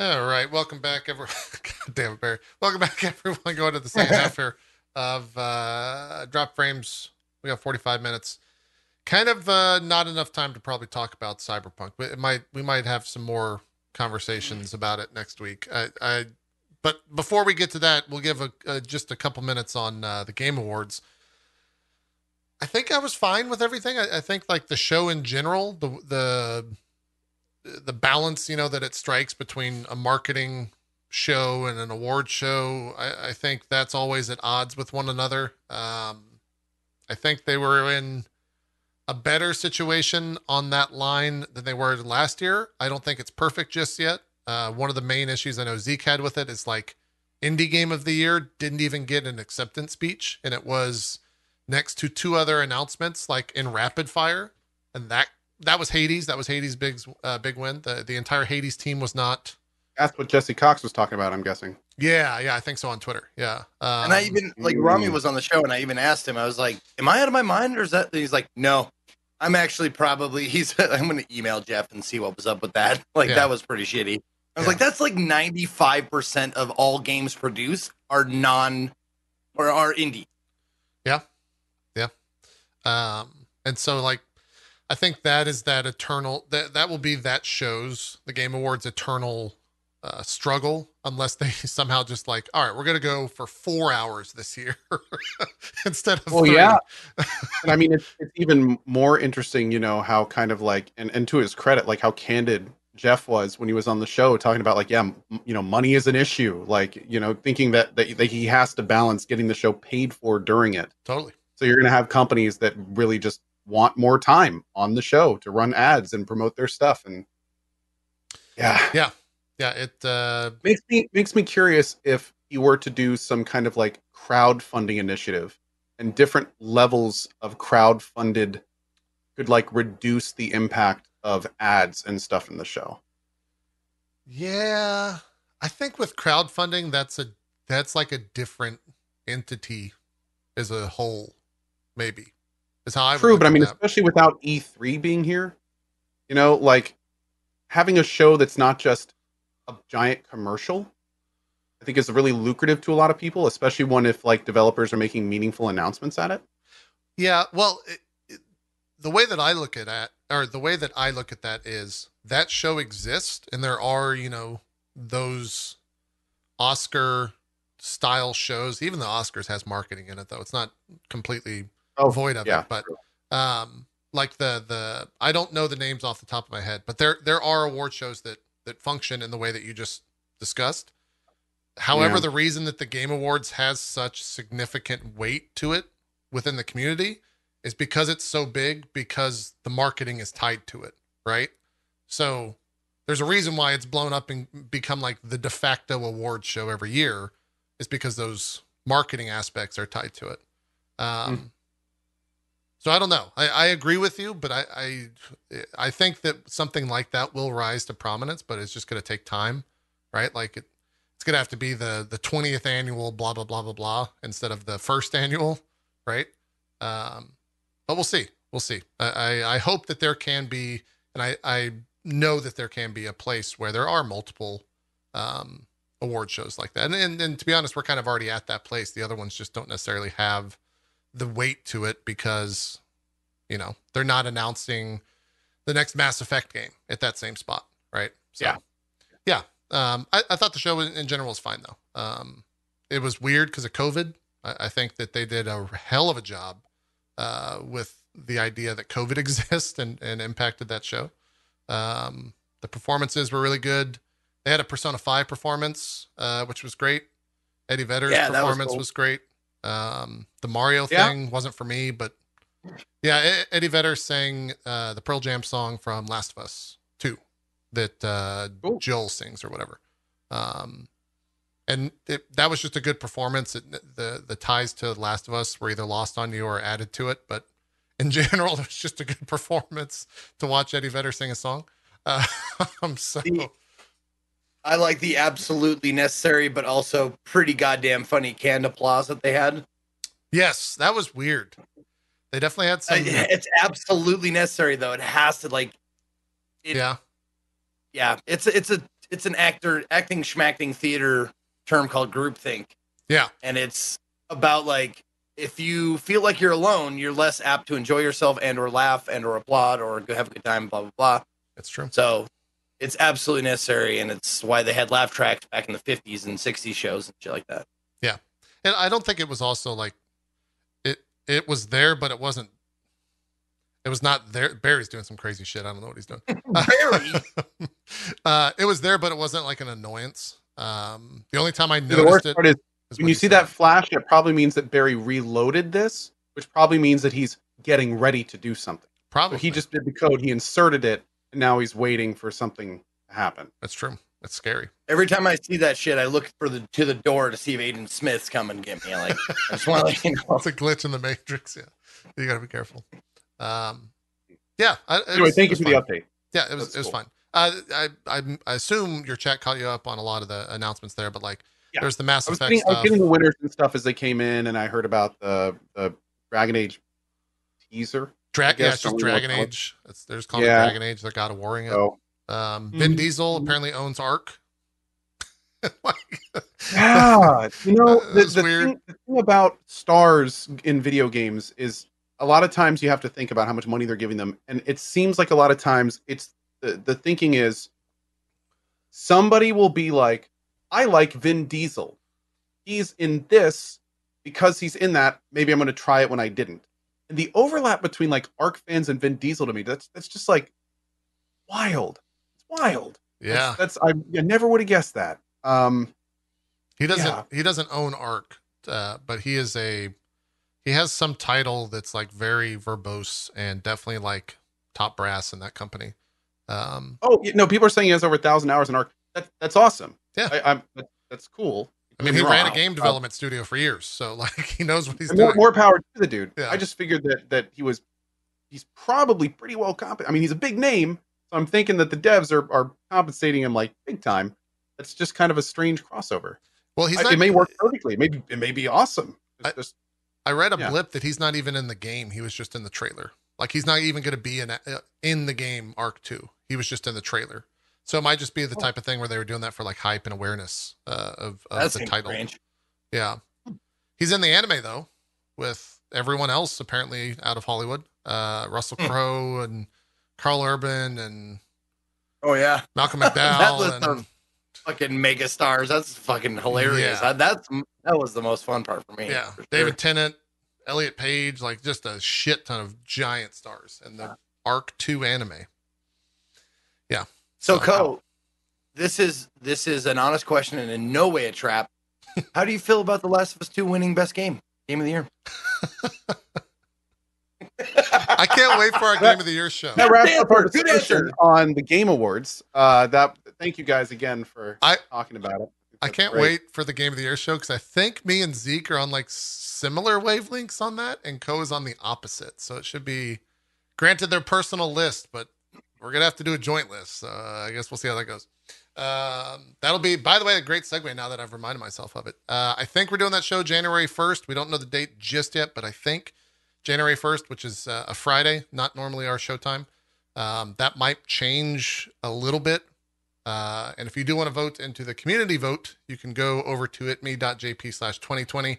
All right, welcome back, everyone. God damn it, Barry. Welcome back, everyone. Going to the second half here of uh, Drop Frames. We got 45 minutes. Kind of uh, not enough time to probably talk about Cyberpunk, but it might we might have some more conversations about it next week. I, I but before we get to that, we'll give a, a just a couple minutes on uh, the Game Awards. I think I was fine with everything. I, I think like the show in general, the the the balance you know that it strikes between a marketing show and an award show i, I think that's always at odds with one another. Um, i think they were in a better situation on that line than they were last year. I don't think it's perfect just yet. Uh, one of the main issues i know zeke had with it is like indie game of the year didn't even get an acceptance speech and it was next to two other announcements like in rapid fire and that that was Hades. That was Hades' big uh, big win. The the entire Hades team was not. That's what Jesse Cox was talking about. I'm guessing. Yeah, yeah, I think so on Twitter. Yeah, um, and I even like Rami was on the show, and I even asked him. I was like, "Am I out of my mind, or is that?" He's like, "No, I'm actually probably." He's. I'm going to email Jeff and see what was up with that. Like yeah. that was pretty shitty. I was yeah. like, "That's like 95 percent of all games produced are non or are indie." Yeah, yeah, um, and so like I think that is that eternal that that will be that shows the Game Awards eternal uh, struggle unless they somehow just like all right we're gonna go for four hours this year instead of well three. yeah and I mean it's, it's even more interesting you know how kind of like and and to his credit like how candid Jeff was when he was on the show talking about like yeah m- you know money is an issue like you know thinking that, that that he has to balance getting the show paid for during it. Totally. So you're gonna have companies that really just want more time on the show to run ads and promote their stuff and yeah. Yeah. Yeah it uh makes me makes me curious if you were to do some kind of like crowdfunding initiative and different levels of crowd funded could like reduce the impact of ads and stuff in the show. Yeah. I think with crowdfunding that's a that's like a different entity as a whole maybe is how I true, but I mean, that. especially without E3 being here, you know, like having a show that's not just a giant commercial. I think is really lucrative to a lot of people, especially one if like developers are making meaningful announcements at it. Yeah, well, it, it, the way that I look at that, or the way that I look at that is that show exists, and there are you know those Oscar style shows. Even the Oscars has marketing in it, though. It's not completely oh, void of yeah, it. But um, like the the I don't know the names off the top of my head, but there there are award shows that that function in the way that you just discussed. However, yeah. the reason that the Game Awards has such significant weight to it within the community is because it's so big because the marketing is tied to it, right? So there's a reason why it's blown up and become like the de facto award show every year is because those marketing aspects are tied to it. Um, mm. So I don't know. I, I agree with you, but I, I I think that something like that will rise to prominence, but it's just going to take time, right? Like it, it's going to have to be the the twentieth annual blah blah blah blah blah instead of the first annual, right? Um, but we'll see. We'll see. I, I, I hope that there can be, and I I know that there can be a place where there are multiple um, award shows like that. And, and and to be honest, we're kind of already at that place. The other ones just don't necessarily have the weight to it because you know they're not announcing the next Mass Effect game at that same spot, right? So, yeah, yeah. Um, I, I thought the show in, general was fine though. Um, it was weird because of COVID. I, I, think that they did a hell of a job uh, with the idea that COVID exists and, and impacted that show. Um, the performances were really good. They had a Persona 5 performance, uh, which was great. Eddie Vedder's yeah, performance was, cool. was, great. Um, the Mario yeah. thing wasn't for me, but yeah, Eddie Vedder sang uh, the Pearl Jam song from Last of Us 2 that uh. Jill sings or whatever. Um, and it, that was just a good performance. It, the the ties to Last of Us were either lost on you or added to it, but in general, it was just a good performance to watch Eddie Vedder sing a song. Uh, I'm so. The, I like the absolutely necessary, but also pretty goddamn funny canned applause that they had. Yes, that was weird. They definitely had some. Uh, it's absolutely necessary, though. It has to like. It, yeah. Yeah, it's it's a it's an actor acting schmacting theater term called groupthink. Yeah. And it's about like if you feel like you're alone, you're less apt to enjoy yourself and or laugh and or applaud or have a good time, blah blah blah. That's true. So it's absolutely necessary, and it's why they had laugh tracks back in the '50s and '60s shows and shit like that. Yeah, and I don't think it was also like it. It was there, but it wasn't. It was not there. Barry's doing some crazy shit. I don't know what he's doing. Barry, uh, it was there, but it wasn't like an annoyance. Um, the only time I the noticed worst it part is is when when you see said that it. flash, it probably means that Barry reloaded this, which probably means that he's getting ready to do something. So probably he just did the code, he inserted it, and now he's waiting for something to happen. that's true. That's scary. every time I see that shit, I look for the to the door to see if Agent Smith's coming to get me. Like, I just want to let you know. It's a glitch in the matrix. Yeah, you got to be careful. Um, yeah. I, Anyway, was- thank you was for the update. Yeah, it was That's it was cool. fine. Uh, I, I I assume your chat caught you up on a lot of the announcements there, but like Yeah. there's the Mass I was, Effect getting, I was getting the winners and stuff as they came in, and I heard about the the Dragon Age teaser. Dra- I yeah, it's just Dragon that. Age. It's, they're just calling Yeah. it Dragon Age. They're God of Warring it. So Um, Vin Mhm. Diesel apparently owns Ark. Like, yeah, you know That the, was the, thing, the thing about stars in video games is a lot of times you have to think about how much money they're giving them, and it seems like a lot of times it's the, the thinking is somebody will be like, I like Vin Diesel. He's in this because he's in that. Maybe I'm going to try it when I didn't. And the overlap between like Ark fans and Vin Diesel to me, that's that's just like wild. It's wild. yeah, That's, that's I, I never would have guessed that. Um, he doesn't yeah. he doesn't own Ark, uh, but he is a he has some title that's like very verbose and definitely like top brass in that company. Um, Oh no, people are saying he has over a thousand hours in ark. That, that's awesome. Yeah. I, I'm, that, that's cool. I mean, he ran a game Uh, development studio for years, so like he knows what he's and more, doing. more power to the dude. Yeah. I just figured that that he was, he's probably pretty well compensated. I mean, he's a big name, so I'm thinking that the devs are are compensating him like big time. That's just kind of a strange crossover. well, he's I- not, it may work perfectly. It may be, it may be awesome. I- just I read a Yeah. blip that he's not even in the game. He was just in the trailer. Like he's not even going to be in uh, in the game Ark Two. He was just in the trailer. So it might just be the Oh. type of thing where they were doing that for like hype and awareness uh, of, of That the title. strange. Yeah, he's in the anime though, with everyone else apparently out of Hollywood. Uh, Russell Hmm. Crowe and Karl Urban and Oh yeah, Malcolm That McDowell. list and, of fucking mega stars. That's fucking hilarious. Yeah. That- that's that was the most fun part for me. yeah, for sure. David Tennant, Elliot Page, like just a shit ton of giant stars in the Ark Two anime. So, So, Co, this is this is an honest question and in no way a trap. How do you feel about The Last of Us Two winning Best Game Game of the Year? I can't wait for our game of the year show. that wraps up our discussion on the game awards. Uh, that thank you guys again for I- talking about it. I can't great. wait for the game of the year show because I think me and Zeke are on like similar wavelengths on that, and Co is on the opposite. So it should be granted their personal list, but we're gonna have to do a joint list. Uh, I guess we'll see how that goes. Um, that'll be, by the way, a great segue now that I've reminded myself of it. Uh, I think we're doing that show January 1st. We don't know the date just yet, but I think January 1st, which is uh, a Friday, not normally our show time. Um, that might change a little bit. Uh, and if you do want to vote into the community vote, you can go over to itme.jp slash 2020,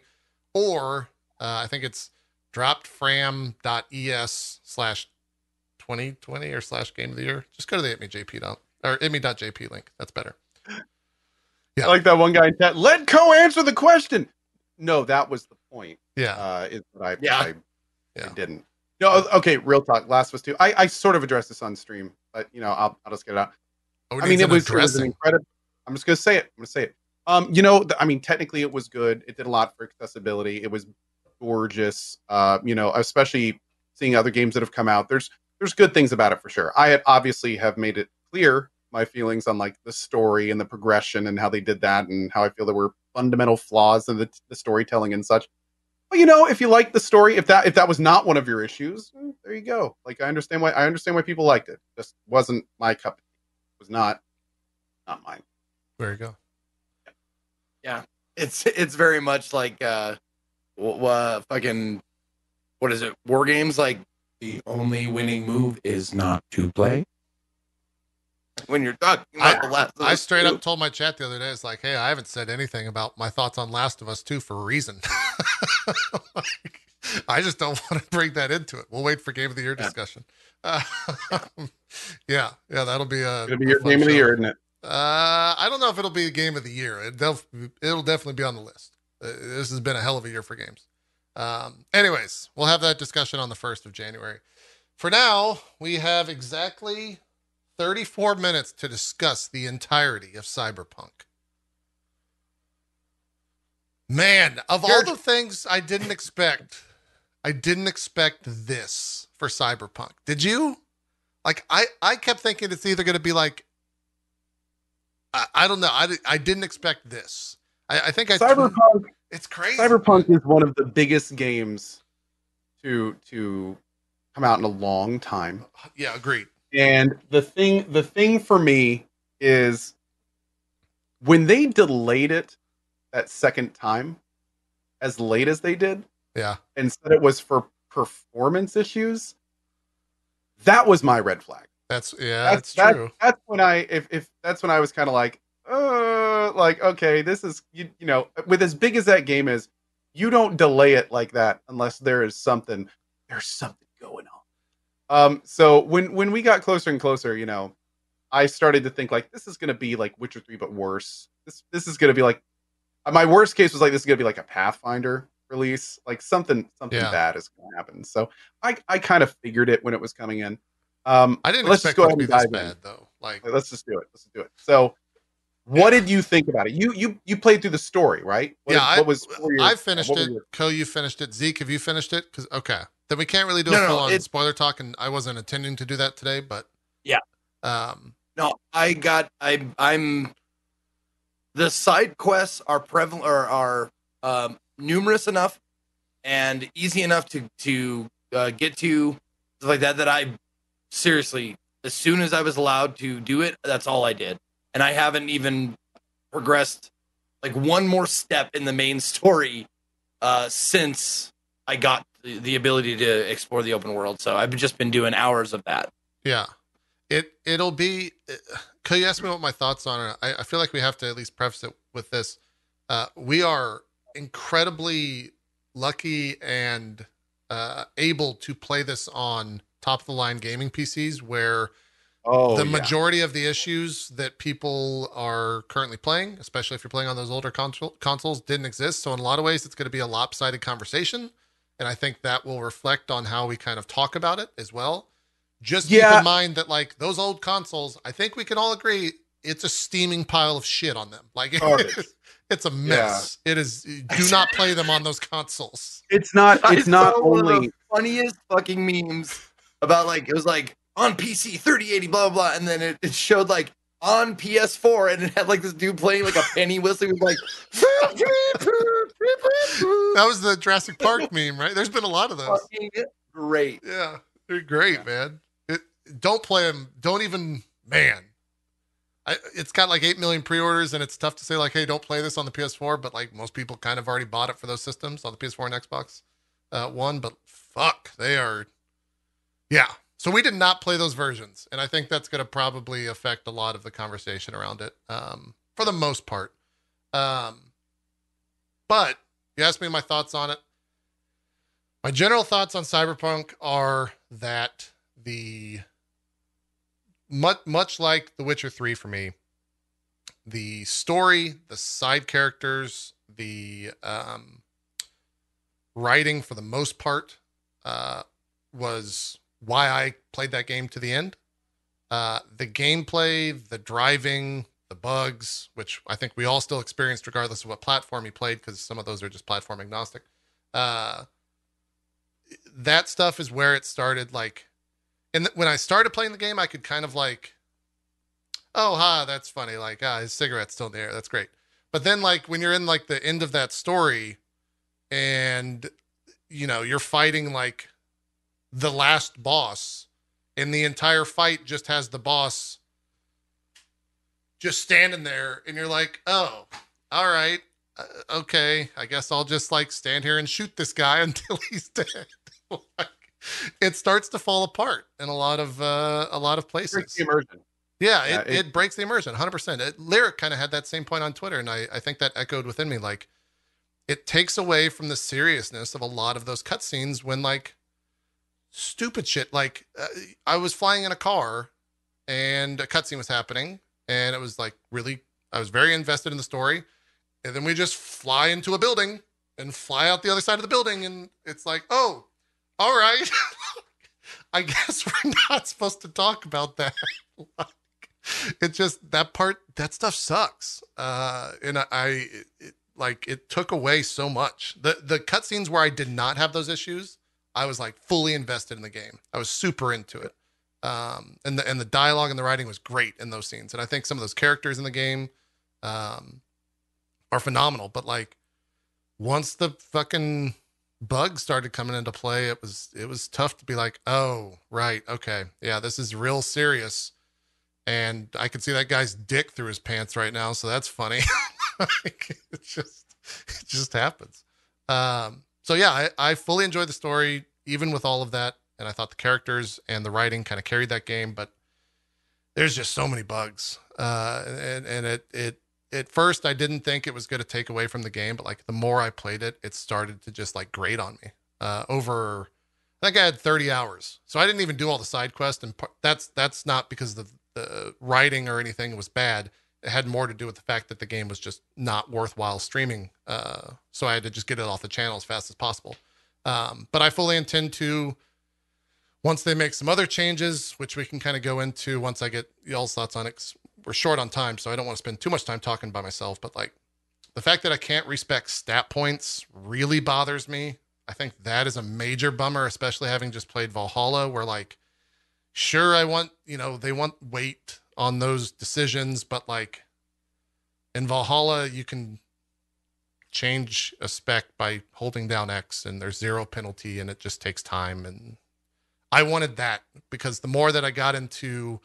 or uh, I think it's droppedfram.es slash 2020 or slash game of the year. Just go to the itme.jp dot- or itme.jp link. That's better. Yeah. I like that one guy in chat. Let Co answer the question. No, that was the point. Yeah. Uh, is that I, Yeah. I, I didn't. No, okay. Real talk. Last was Us Two. I, I sort of addressed this on stream, but you know, I'll, I'll just get it out. Oh, I mean, it was, it was an incredible. I'm just gonna say it. I'm gonna say it. Um, you know, th- I mean, technically, it was good. It did a lot for accessibility. It was gorgeous. Uh, you know, especially seeing other games that have come out. There's there's good things about it for sure. I had obviously have made it clear my feelings on like the story and the progression and how they did that and how I feel there were fundamental flaws in the, the storytelling and such. But you know, if you like the story, if that if that was not one of your issues, eh, there you go. Like I understand why I understand why people liked it. Just wasn't my cup. of tea. It was not not mine. There you go. Yeah. It's it's very much like uh, w- uh fucking what is it? War games like The only winning move is not to play. when you're talking I- the last. I straight 2. up told my chat the other day, it's like, hey, I haven't said anything about my thoughts on Last of Us 2 for a reason. Like, I just don't want to bring that into it. We'll wait for game of the year Yeah. discussion. Uh, yeah, yeah, that'll be a, It'll be your fun game of the year, isn't it? Uh, I don't know if it'll be a game of the year. It def- it'll definitely be on the list. Uh, this has been a hell of a year for games. Um, anyways, we'll have that discussion on the 1st of January. For now, we have exactly 34 minutes to discuss the entirety of Cyberpunk. Man, of all the things I didn't expect, I didn't expect this for Cyberpunk. Did you? Like I I kept thinking it's either going to be like I, I don't know. I, I didn't expect this. I, I think I Cyberpunk it's crazy. Cyberpunk is one of the biggest games to to come out in a long time. Yeah, agreed. And the thing the thing for me is when they delayed it that second time as late as they did Yeah. and said it was for performance issues, that was my red flag. That's yeah, that's, that's, true. That's when I if if that's when I was kind of like, uh like okay, this is you, you know, with as big as that game is, you don't delay it like that unless there is something there's something going on. Um so when when we got closer and closer, you know, I started to think like this is going to be like Witcher 3 but worse. This this is going to be like my worst case was like this is going to be like a Pathfinder release, like something something Yeah. bad is going to happen. So I I kind of figured it when it was coming in. Um I didn't let's just go it to ahead be and this dive in. bad though. Like Like, let's just do it. Let's do it. So, what did you think about it? You you you played through the story, right? What, yeah, I, what was what your- I finished it. your- Co, you finished it. Zeke, have you finished it? Because okay, then we can't really do No, a no, full on it- spoiler talk, and I wasn't intending to do that today, but Yeah. um, No, I got I I'm the side quests are prevalent or are um, numerous enough and easy enough to to uh, get to like that that I seriously as soon as I was allowed to do it that's all I did and I haven't even progressed like one more step in the main story uh, since I got the, the ability to explore the open world so I've just been doing hours of that Yeah, it it'll be. Could you ask me what my thoughts on it? I, I feel like we have to at least preface it with this. Uh, we are incredibly lucky and uh, able to play this on top of the line gaming PCs, where oh the yeah. majority of the issues that people are currently playing, especially if you're playing on those older console, consoles, didn't exist. So in a lot of ways, it's going to be a lopsided conversation, and I think that will reflect on how we kind of talk about it as well. Just keep in mind that like those old consoles, I think we can all agree it's a steaming pile of shit on them. Like Garbage. it's a mess. It is. Do not play them on those consoles. It's not. I It's not saw one of the only. funniest fucking memes about like it was like on PC 3080 blah blah blah, and then it, it showed like on PS4 and it had like this dude playing like a penny whistle. He was like, That was the Jurassic Park meme, right? There's been a lot of those. fucking great. Yeah, they're great, man. It, don't play them. Don't even, man. I, it's got like eight million pre-orders, and it's tough to say like, hey, don't play this on the PS4. But like most people kind of already bought it for those systems on the PS4 and Xbox uh, One. But fuck, they are. Yeah. So we did not play those versions, and I think that's going to probably affect a lot of the conversation around it, um, for the most part. Um, but you asked me my thoughts on it. My general thoughts on Cyberpunk are that the much much like The Witcher 3 for me, the story, the side characters, the um, writing for the most part uh, was why I played that game to the end. Uh, the gameplay, the driving, the bugs, which I think we all still experienced regardless of what platform you played, because some of those are just platform agnostic. Uh, that stuff is where it started. Like, and th- when I started playing the game, I could kind of like, oh, ha, that's funny. Like, ah, his cigarette's still in the air. That's great. But then, like, when you're in like the end of that story, and you know you're fighting like the last boss, and the entire fight just has the boss just standing there, and you're like, oh, all right, uh, okay, I guess I'll just like stand here and shoot this guy until he's dead. like, it starts to fall apart in a lot of uh, a lot of Breaks places. the immersion. Yeah, it, it, it, breaks the immersion 100%. It, Lyric kind of had that same point on Twitter, and I, I think that echoed within me. Like, it takes away from the seriousness of a lot of those cutscenes when, like, stupid shit. Like, uh, I was flying in a car and a cutscene was happening, and it was like really, I was very invested in the story. And then we just fly into a building and fly out the other side of the building, and it's like, oh, all right. I guess we're not supposed to talk about that. like, it just that part that stuff sucks uh and i, it, like it took away so much the the cutscenes where i did not have those issues i was like fully invested in the game. I was super into it. Um and the and the dialogue and the writing was great in those scenes. And i think some of those characters in the game um are phenomenal. But like once the fucking bugs started coming into play it was it was tough to be like oh right okay. Yeah this is real serious. And I can see that guy's dick through his pants right now, so that's funny. like, it just it just happens. Um, so yeah, I, I fully enjoyed the story, even with all of that, and I thought the characters and the writing kind of carried that game. But there's just so many bugs, uh, and and it it at first I didn't think it was going to take away from the game, but like the more I played it, it started to just like grate on me. Uh, over, I think I had 30 hours, so I didn't even do all the side quests, and that's that's not because the the writing or anything was bad. It had more to do with the fact that the game was just not worthwhile streaming. Uh, so I had to just get it off the channel as fast as possible. Um, but I fully intend to, once they make some other changes, which we can kind of go into once I get y'all's thoughts on it. We're short on time, so I don't want to spend too much time talking by myself. But like the fact that I can't respec stat points really bothers me. I think that is a major bummer, especially having just played Valhalla, where like sure i want you know they want weight on those decisions but like in valhalla you can change a spec by holding down x and there's zero penalty and it just takes time and i wanted that because the more that i got into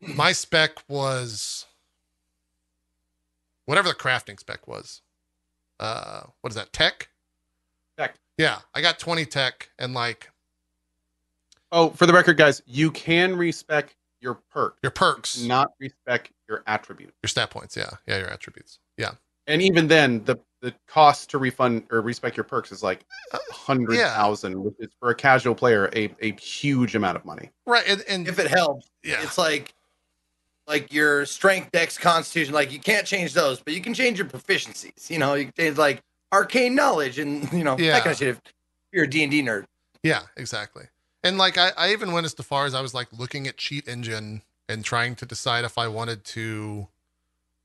my spec was whatever the crafting spec was uh what is that tech tech yeah i got 20 tech and like Oh, for the record, guys, you can respec your perk. Your perks. Not respec your attribute. Your stat points, yeah. Yeah, your attributes. Yeah. And even then, the the cost to refund or respec your perks is like a hundred thousand, yeah. which is for a casual player a, a huge amount of money. Right. And, and if it helps, yeah. it's like like your strength, dex, constitution, like you can't change those, but you can change your proficiencies. You know, you can change like arcane knowledge and you know, yeah. that kind of shit if you're a D and D nerd. Yeah, exactly. And like I, I even went as far as I was like looking at Cheat Engine and trying to decide if I wanted to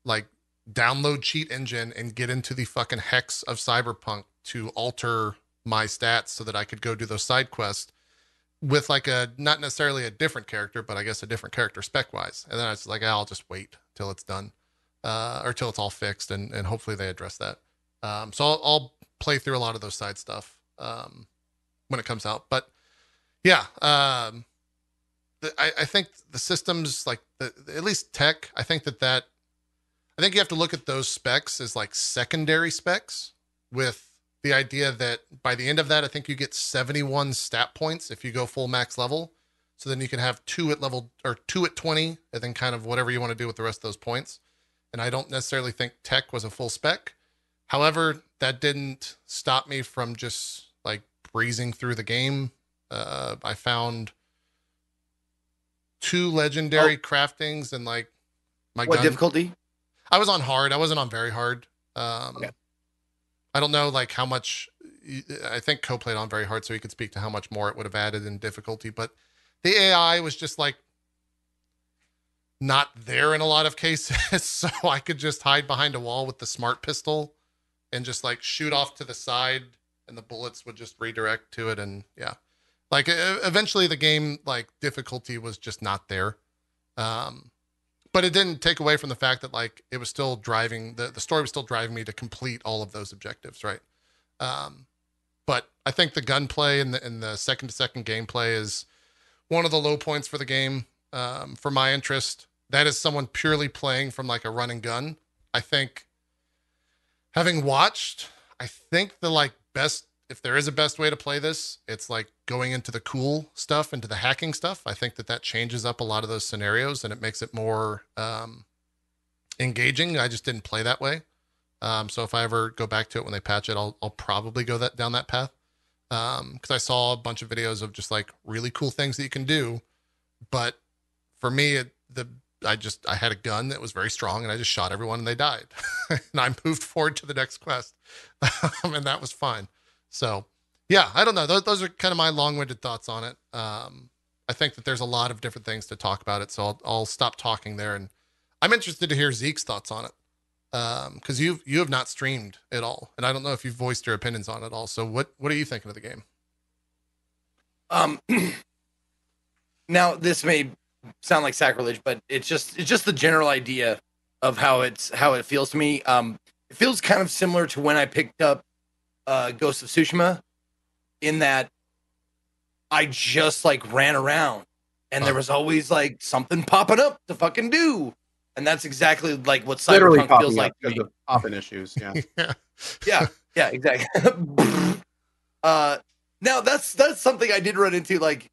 like download Cheat Engine and get into the fucking hex of Cyberpunk to alter my stats so that I could go do those side quests with like a not necessarily a different character, but I guess a different character spec wise. And then I was like, I'll just wait till it's done, uh, or till it's all fixed, and and hopefully they address that. Um, so I'll, I'll play through a lot of those side stuff um, when it comes out, but yeah. Um, I, I think the systems, like the, at least tech, I think that that, I think you have to look at those specs as like secondary specs with the idea that by the end of that, I think you get 71 stat points if you go full max level. So then you can have two at level or two at 20, and then kind of whatever you want to do with the rest of those points. And I don't necessarily think tech was a full spec. However, that didn't stop me from just like breezing through the game uh, I found two legendary oh. craftings and like my what gun. difficulty? I was on hard. I wasn't on very hard. Um, okay. I don't know like how much. I think Co played on very hard, so he could speak to how much more it would have added in difficulty. But the AI was just like not there in a lot of cases, so I could just hide behind a wall with the smart pistol and just like shoot off to the side, and the bullets would just redirect to it. And yeah, like eventually the game like difficulty was just not there. Um, but it didn't take away from the fact that like it was still driving the, the story was still driving me to complete all of those objectives, right? Um, but I think the gunplay and the and the second to second gameplay is one of the low points for the game. Um, for my interest, that is someone purely playing from like a run and gun. I think having watched, I think the like best if there is a best way to play this, it's like going into the cool stuff, into the hacking stuff. I think that that changes up a lot of those scenarios and it makes it more um, engaging. I just didn't play that way. Um, so if I ever go back to it when they patch it, I'll, I'll probably go that down that path. Um, cause I saw a bunch of videos of just like really cool things that you can do. But for me, it, the, I just, I had a gun that was very strong and I just shot everyone and they died. and I moved forward to the next quest. Um, and that was fine. So yeah, I don't know. Those, those are kind of my long-winded thoughts on it. Um, I think that there's a lot of different things to talk about it. So I'll, I'll stop talking there and I'm interested to hear Zeke's thoughts on it because um, you you have not streamed at all, and I don't know if you've voiced your opinions on it all. So what what are you thinking of the game? Um, now this may sound like sacrilege, but it's just it's just the general idea of how it's how it feels to me. Um, it feels kind of similar to when I picked up uh, Ghost of Tsushima, in that I just like ran around, and there was always like something popping up to fucking do and that's exactly like what cyberpunk feels like because of popping issues. Yeah, yeah, yeah, yeah, exactly. uh, now that's that's something I did run into. Like,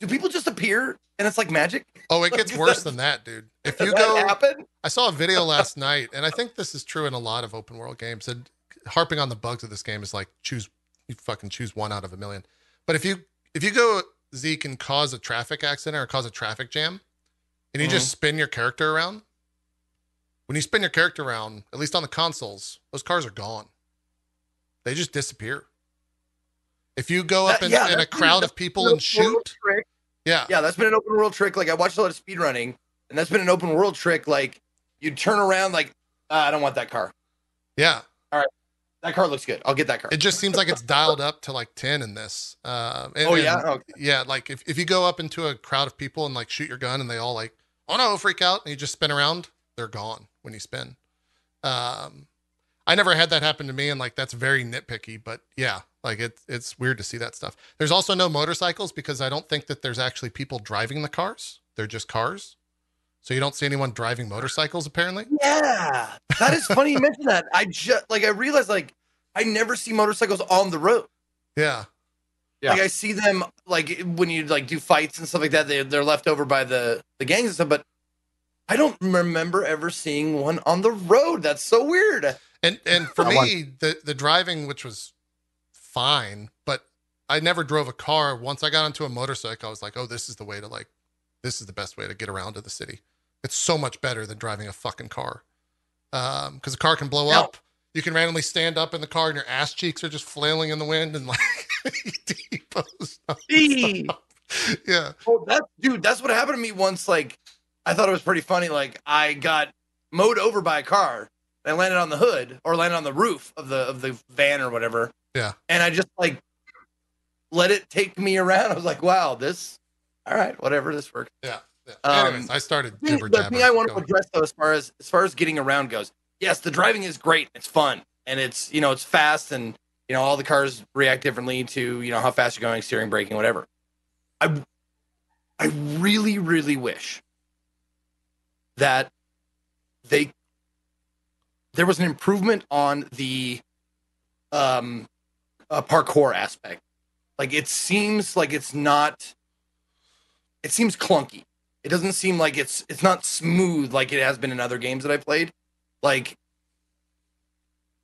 do people just appear and it's like magic? Oh, it gets worse than that, dude. If you go, happen? I saw a video last night, and I think this is true in a lot of open world games. And harping on the bugs of this game is like choose you fucking choose one out of a million. But if you if you go Zeke and cause a traffic accident or cause a traffic jam, and you mm-hmm. just spin your character around, when you spin your character around, at least on the consoles, those cars are gone. They just disappear. If you go up in, yeah, in a crowd of people and shoot, yeah, yeah, that's been an open world trick. Like I watched a lot of speed running, and that's been an open world trick. Like you turn around, like uh, I don't want that car. Yeah. That car looks good. I'll get that car. It just seems like it's dialed up to like 10 in this. Uh, and, oh, yeah? Okay. Yeah. Like if, if you go up into a crowd of people and like shoot your gun and they all like oh no, freak out, and you just spin around, they're gone when you spin. Um, I never had that happen to me, and like that's very nitpicky, but yeah, like it's it's weird to see that stuff. There's also no motorcycles because I don't think that there's actually people driving the cars. They're just cars. So you don't see anyone driving motorcycles apparently? Yeah. That is funny you mentioned that. I just like I realized like I never see motorcycles on the road. Yeah. Yeah. Like I see them like when you like do fights and stuff like that, they they're left over by the the gangs and stuff. But I don't remember ever seeing one on the road. That's so weird. And and for me, the the driving, which was fine, but I never drove a car. Once I got onto a motorcycle, I was like, oh, this is the way to like, this is the best way to get around to the city. It's so much better than driving a fucking car. Um, because a car can blow now, up. You can randomly stand up in the car and your ass cheeks are just flailing in the wind and like yeah. Oh, that dude, that's what happened to me once. Like, I thought it was pretty funny. Like, I got mowed over by a car. I landed on the hood or landed on the roof of the of the van or whatever. Yeah. And I just like let it take me around. I was like, wow, this all right, whatever, this works. Yeah. yeah. Um, Anyways, I started the, the thing I want to address though, as far as as far as getting around goes, yes, the driving is great. It's fun and it's you know it's fast and you know all the cars react differently to you know how fast you're going steering braking whatever. I i really really wish that they there was an improvement on the um uh, parkour aspect. Like it seems like it's not it seems clunky it doesn't seem like it's it's not smooth like it has been in other games that i played. Like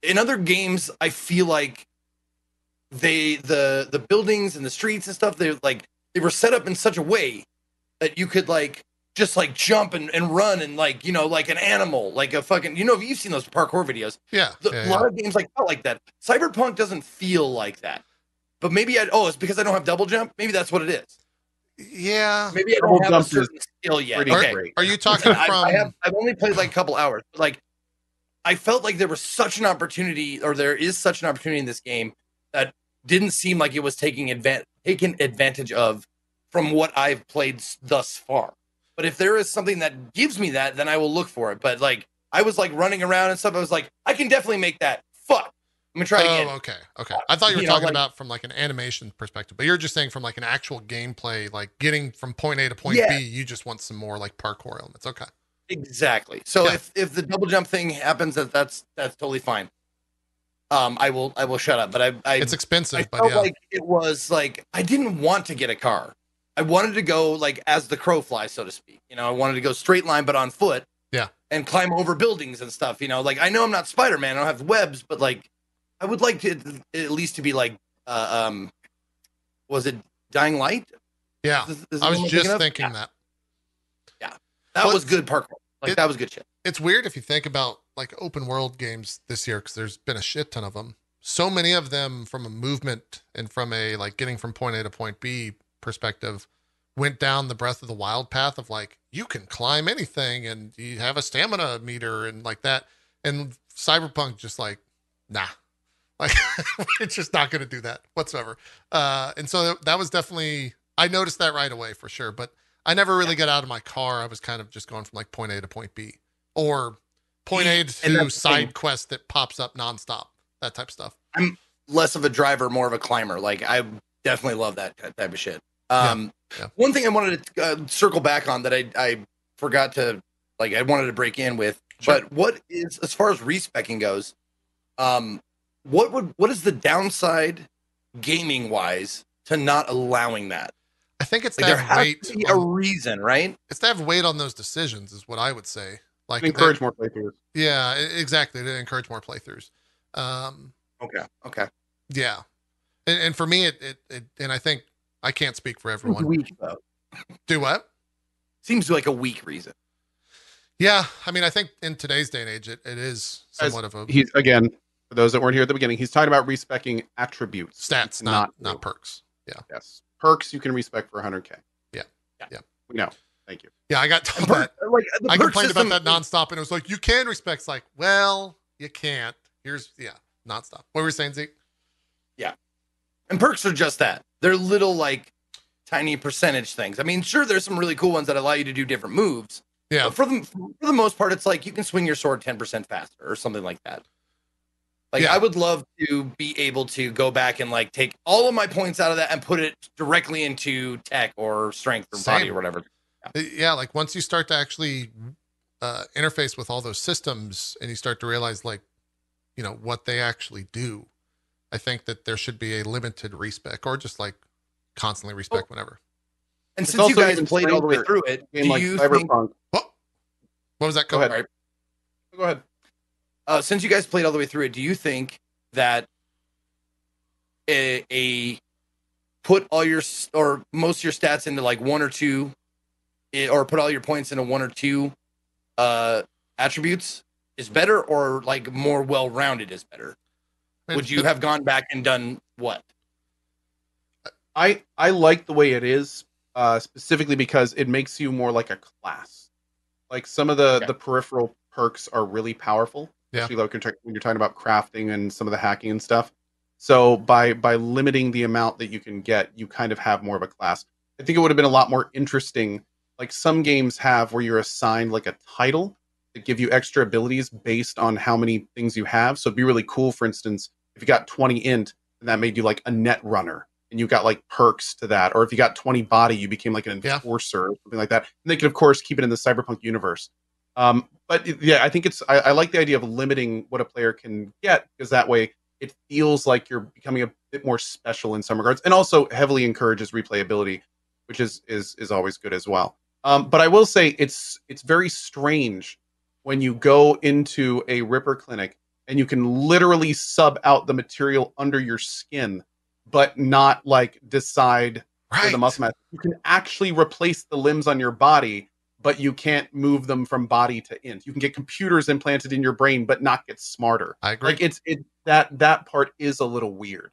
in other games i feel like they the the buildings and the streets and stuff they like they were set up in such a way that you could like just like jump and, and run and like you know like an animal like a fucking you know if you've seen those parkour videos. Yeah, the, yeah a lot of games like felt like that. Cyberpunk doesn't feel like that. But maybe i oh it's because i don't have double jump? Maybe that's what it is yeah maybe i don't double have a certain skill yet okay. Are, are, you talking from I, I have i've only played like a couple hours like i felt like there was such an opportunity or there is such an opportunity in this game that didn't seem like it was taking advantage taken advantage of from what I've played thus far. But if there is something that gives me that, then I will look for it. But like I was like running around and stuff. I was like, I can definitely make that. Fuck. I'm gonna try oh, again. okay, okay. I thought you were you talking know, like, about from like an animation perspective, but you're just saying from like an actual gameplay, like getting from point A to point yeah. B. You just want some more like parkour elements. Okay. Exactly. So yeah. if if the double jump thing happens, that that's that's totally fine. um, I will I will shut up. But I, I It's expensive, I but felt yeah. like it was like I didn't want to get a car. I wanted to go like as the crow flies, so to speak. You know, I wanted to go straight line, but on foot. Yeah. And climb over buildings and stuff. You know, like I know I'm not Spider Man. I don't have webs, but like I would like to at least to be like, uh, um, was it Dying Light? yeah. Is- is I was just thinking of? thinking Yeah, that. that Well, was good parkour. Like it- that was good shit. It's weird if you think about like open world games this year because there's been a shit ton of them. So many of them from a movement and from a like getting from point A to point B perspective went down the Breath of the Wild path of like you can climb anything and you have a stamina meter and like that. And Cyberpunk just like nah, like it's just not going to do that whatsoever. Uh, and so that was definitely I noticed that right away for sure. But I never really got out of my car. I was kind of just going from like point A to point B or point A to side quest that pops up nonstop. That type of stuff. I'm less of a driver, more of a climber. Like I definitely love that type of shit. Um, yeah. One thing I wanted to uh, circle back on that I I forgot to like I wanted to break in with, Sure. but what is as far as respecking goes, um, what would what is the downside gaming wise to not allowing that? I think it's Like to there have has to be a reason, right? it's to have weight on those decisions, is what I would say. Like encourage that- more playthroughs. yeah, exactly. To encourage more playthroughs. Um, Okay. Okay. yeah, and, and for me, it, it it and I think I can't speak for everyone. Weak though. Do what? Seems like a weak reason. Yeah, I mean, I think in today's day and age, it, it is As somewhat of a He's again for those that weren't here at the beginning. He's talking about respecking attributes, stats, You not not perks. Yeah, Yes, perks you can respec for 100k. Yeah. Yeah. Yeah. We know. Thank you. yeah. I got told And that. like the I perk complained system- about that nonstop, and it was like, you can respec. It's like, well, you can't. Here's yeah, nonstop. What were you saying, Zeke? Yeah, and perks are just that. They're little like tiny percentage things. I mean, sure, there's some really cool ones that allow you to do different moves. Yeah, But for the for the most part, it's like you can swing your sword 10% faster or something like that. Like Yeah. I would love to be able to go back and like take all of my points out of that and put it directly into tech or strength or body or whatever. Uh, yeah. Like once you start to actually uh, interface with all those systems, and you start to realize, like, you know, what they actually do, I think that there should be a limited respec, or just like constantly respec whenever. And It's since you guys played all the way through it, do like you think Cyberpunk. What? What was that? Go Code? ahead. Go ahead. Uh, since you guys played all the way through it, do you think that a, a put all your or most of your stats into like one or two, eh, or put all your points into one or two uh, attributes is better, or like more well rounded is better? Would you have gone back and done what? I I like the way it is, uh, specifically because it makes you more like a class. Like some of the Okay. the peripheral perks are really powerful, Yeah. like when you're, talking about crafting and some of the hacking and stuff. So by by limiting the amount that you can get, you kind of have more of a class. I think it would have been a lot more interesting. Like some games have where you're assigned like a title that give you extra abilities based on how many things you have. So it'd be really cool, for instance, if you got 20 int, and that made you like a net runner and you got like perks to that. Or if you got 20 body, you became like an Yeah. enforcer or something like that. And they could, of course, keep it in the cyberpunk universe. Um, but yeah, I think it's, I, I like the idea of limiting what a player can get because that way it feels like you're becoming a bit more special in some regards and also heavily encourages replayability, which is, is, is always good as well. Um, but I will say it's, it's very strange when you go into a Ripper clinic and you can literally sub out the material under your skin but not like decide right. the muscle mass. You can actually replace the limbs on your body, but you can't move them from body to int. You can get computers implanted in your brain, but not get smarter. I agree. Like it's it that that part is a little weird.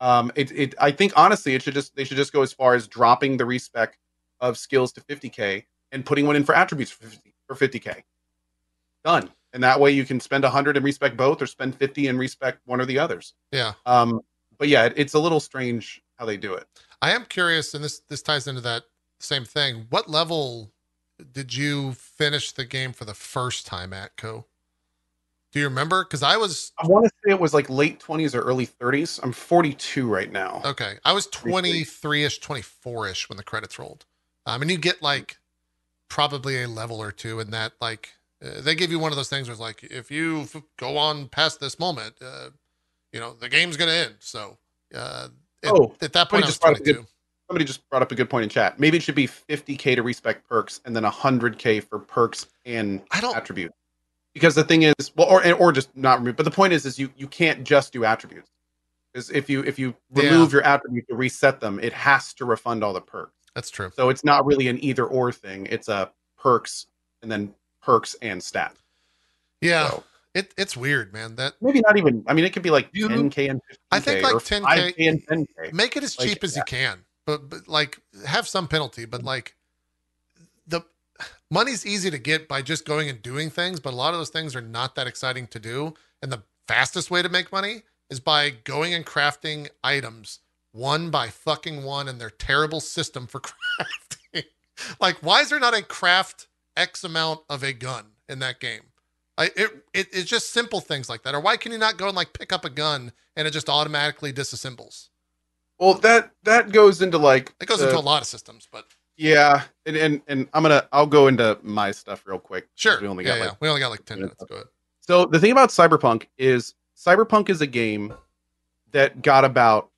Um, it it I think honestly it should just they should just go as far as dropping the respec of skills to 50k and putting one in for attributes for 50 for 50k. Done. And that way you can spend 100 and respec both, or spend 50 and respec one or the others. yeah. Um, but yeah, it, it's a little strange how they do it. I am curious, and this this ties into that same thing. What level did you finish the game for the first time at Co? Do you remember? Because I was I want to say it was like late 20s or early 30s. I'm 42 right now. okay. I was twenty three ish, twenty four ish when the credits rolled. Um, and you get like probably a level or two, in that like uh, they give you one of those things where it's like if you f- go on past this moment, uh, you know the game's gonna end. So uh, it, Oh, at that point, I was just brought up 22. Somebody just brought up a good point in chat. Maybe it should be 50k to respec perks and then 100k for perks and I don't. attributes. Because the thing is, well, or or just not remove. But the point is, is you you can't just do attributes. Because if you if you Yeah. remove your attribute to reset them, it has to refund all the perks. That's true. So it's not really an either or thing. It's a perks and then perks and stat. Yeah, So it it's weird, man. That maybe not even. I mean, it could be like You- 10k and 15k. I think like 10K 5k and 10k. make it as Like, cheap as you can, but but like have some penalty. But like the money's easy to get by just going and doing things, but a lot of those things are not that exciting to do. And the fastest way to make money is by going and crafting items one by fucking one in their terrible system for crafting. like, why is there not a craft X amount of a gun in that game? I, it, it it's just simple things like that. Or why can you not go and like pick up a gun and it just automatically disassembles? Well, that that goes into like It goes the- into a lot of systems, but Yeah, and, and and I'm gonna I'll go into my stuff real quick. sure. We only yeah, got yeah. like we only got like ten minutes. minutes. Go ahead. so the thing about Cyberpunk is Cyberpunk is a game that got about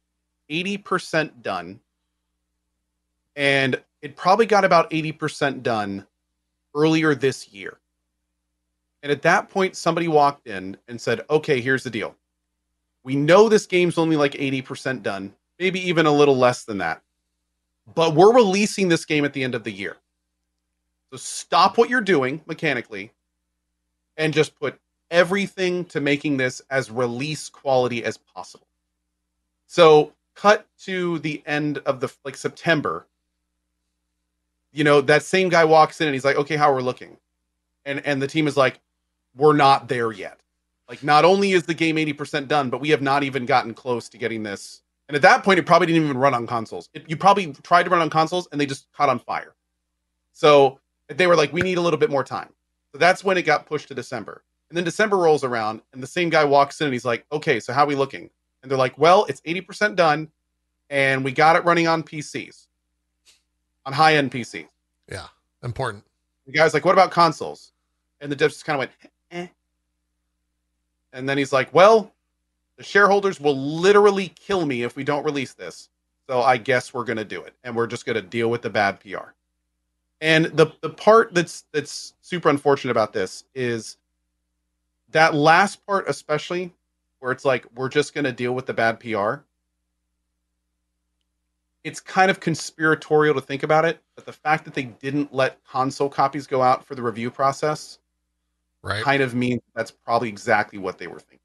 80% done. And it probably got about 80% done earlier this year. And at that point, somebody walked in and said, okay, here's the deal. We know this game's only like 80% done, maybe even a little less than that. But we're releasing this game at the end of the year. So stop what you're doing mechanically and just put everything to making this as release quality as possible. So cut to the end of the like September. You know, that same guy walks in and he's like, okay, how are we're looking. And and the team is like, we're not there yet. Like not only is the game 80% done, but we have not even gotten close to getting this. And at that point, it probably didn't even run on consoles. It, you probably tried to run on consoles and they just caught on fire. So they were like, we need a little bit more time. So that's when it got pushed to December. And then December rolls around and the same guy walks in and he's like, okay, so how are we looking? And they're like, well, it's 80% done and we got it running on PCs, on high end PCs. Yeah, important. The guy's like, what about consoles? And the dev just kind of went, eh. And then he's like, well, the shareholders will literally kill me if we don't release this. So I guess we're going to do it. And we're just going to deal with the bad PR. And the, the part that's that's super unfortunate about this is that last part, especially where it's like, we're just going to deal with the bad PR. It's kind of conspiratorial to think about it, but the fact that they didn't let console copies go out for the review process Right. kind of means that's probably exactly what they were thinking.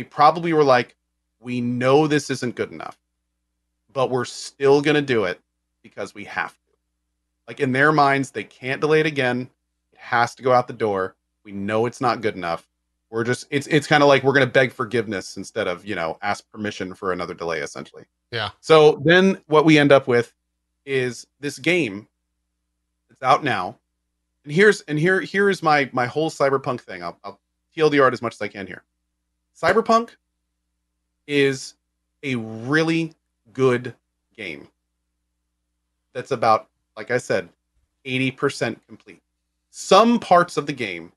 They probably were like, we know this isn't good enough, but we're still going to do it because we have to. Like in their minds, they can't delay it again. It has to go out the door. We know it's not good enough. We're just it's it's kind of like we're going to beg forgiveness instead of, you know, ask permission for another delay essentially. Yeah. So then what we end up with is this game that's out now. And here's and here here is my my whole cyberpunk thing. I'll, I'll peel the art as much as I can here. Cyberpunk is a really good game. That's about, like I said, 80% complete. Some parts of the game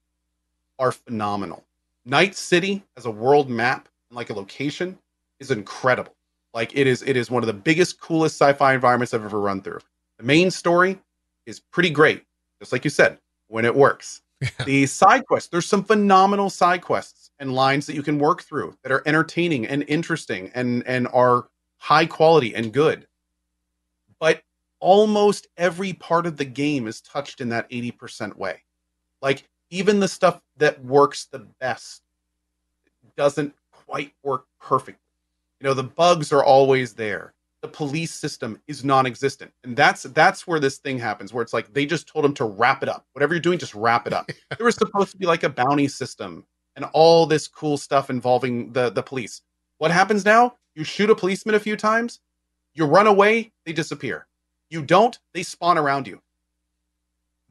are phenomenal. Night City as a world map and like a location is incredible. Like it is it is one of the biggest, coolest sci-fi environments I've ever run through. The main story is pretty great, just like you said, when it works. The side quests, there's some phenomenal side quests and lines that you can work through that are entertaining and interesting and and are high quality and good. But almost every part of the game is touched in that 80% way. Like even the stuff that works the best doesn't quite work perfectly. You know, the bugs are always there. The police system is non-existent. And that's that's where this thing happens where it's like they just told them to wrap it up. Whatever you're doing just wrap it up. there was supposed to be like a bounty system and all this cool stuff involving the the police. What happens now? You shoot a policeman a few times, you run away, they disappear. You don't, they spawn around you.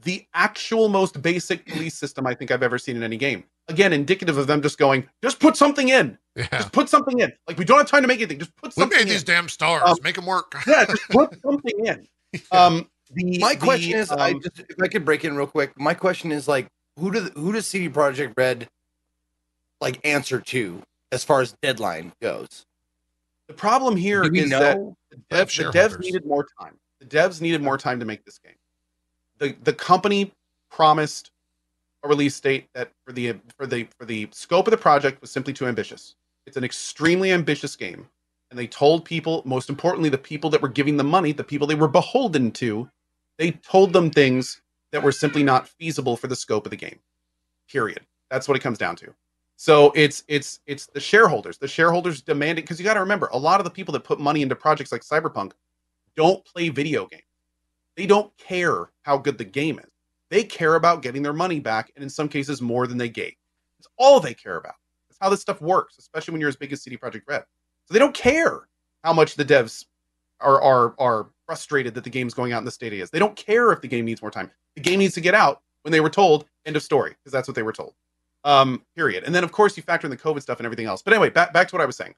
The actual most basic police system I think I've ever seen in any game. Again, indicative of them just going, just put something in. Yeah. Just put something in. Like we don't have time to make anything. Just put something. We something made in. these damn stars. Um, Make them work. yeah, just put something in. Um, the My the, question is, I um, just if I could break in real quick. My question is like, who does who does CD Projekt Red like answer to as far as deadline goes. The problem here is that the, dev, the devs needed more time. The devs needed more time to make this game. The the company promised a release date that for the for the for the scope of the project was simply too ambitious. It's an extremely ambitious game, and they told people, most importantly, the people that were giving them money, the people they were beholden to, they told them things that were simply not feasible for the scope of the game. Period. That's what it comes down to. So it's it's it's the shareholders. The shareholders demanding because you got to remember a lot of the people that put money into projects like Cyberpunk don't play video games. They don't care how good the game is. They care about getting their money back, and in some cases more than they gave. It's all they care about. That's how this stuff works, especially when you're as big as CD Projekt Red. So they don't care how much the devs are are are frustrated that the game's going out in the state it is. They don't care if the game needs more time. The game needs to get out when they were told end of story because that's what they were told. Um, period. And then of course you factor in the COVID stuff and everything else. But anyway, back back to what I was saying.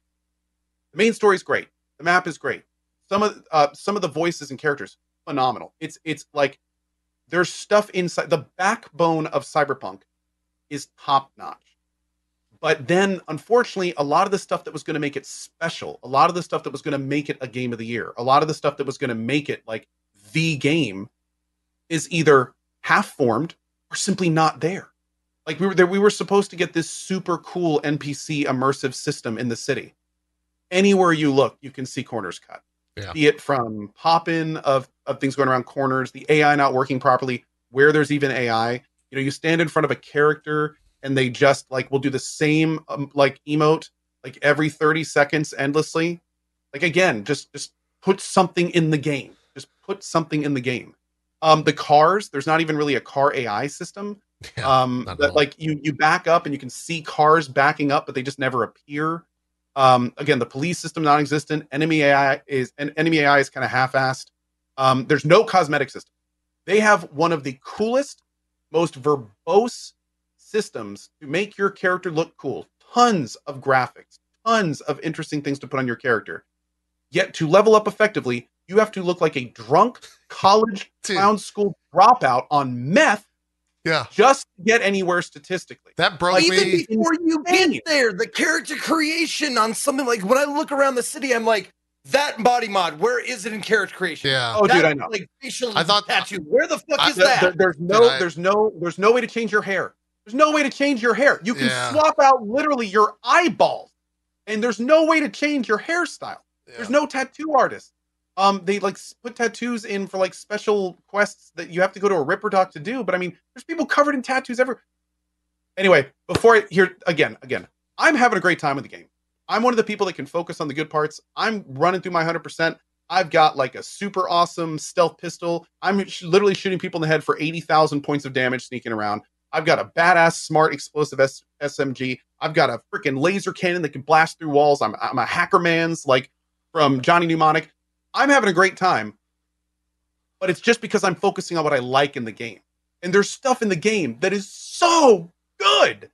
The main story is great. The map is great. Some of uh, some of the voices and characters phenomenal. It's it's like there's stuff inside the backbone of Cyberpunk is top notch. But then, unfortunately, a lot of the stuff that was going to make it special, a lot of the stuff that was going to make it a game of the year, a lot of the stuff that was going to make it like the game is either half formed or simply not there. Like we were there, we were supposed to get this super cool NPC immersive system in the city. Anywhere you look, you can see corners cut. Yeah. Be it from pop in of, of things going around corners, the AI not working properly, where there's even AI. You know, you stand in front of a character and they just like will do the same um, like emote like every 30 seconds endlessly. Like again, just just put something in the game. Just put something in the game. Um, the cars, there's not even really a car AI system. Yeah, um, that like you you back up and you can see cars backing up, but they just never appear. Um, again, the police system non-existent. Enemy AI is and enemy AI is kind of half-assed. Um, there's no cosmetic system. They have one of the coolest, most verbose systems to make your character look cool. Tons of graphics, tons of interesting things to put on your character. Yet to level up effectively, you have to look like a drunk college clown school dropout on meth yeah, just to get anywhere statistically. that broke Like, Even me. before you get there, the character creation on something like when I look around the city, I'm like, that body mod, where is it in character creation? Yeah, Oh, That, dude, I know. Like facial I thought- tattoo. Where the fuck I- is There- that? there- there's no, I- there's no, there's no way to change your hair. There's no way to change your hair. You can Yeah. swap out literally your eyeballs, and there's no way to change your hairstyle. There's no tattoo artist. Um, they like put tattoos in for like special quests that you have to go to a Ripper Doc to do. But I mean, there's people covered in tattoos ever. Anyway, before I here again, again, I'm having a great time with the game. I'm one of the people that can focus on the good parts. I'm running through my hundred percent. I've got like a super awesome stealth pistol. I'm sh- literally shooting people in the head for eighty thousand points of damage, sneaking around. I've got a badass, smart, explosive S- SMG. I've got a freaking laser cannon that can blast through walls. I'm I'm a hacker man's like from Johnny Mnemonic. I'm having a great time, but it's just because I'm focusing on what I like in the game. And there's stuff in the game that is so good.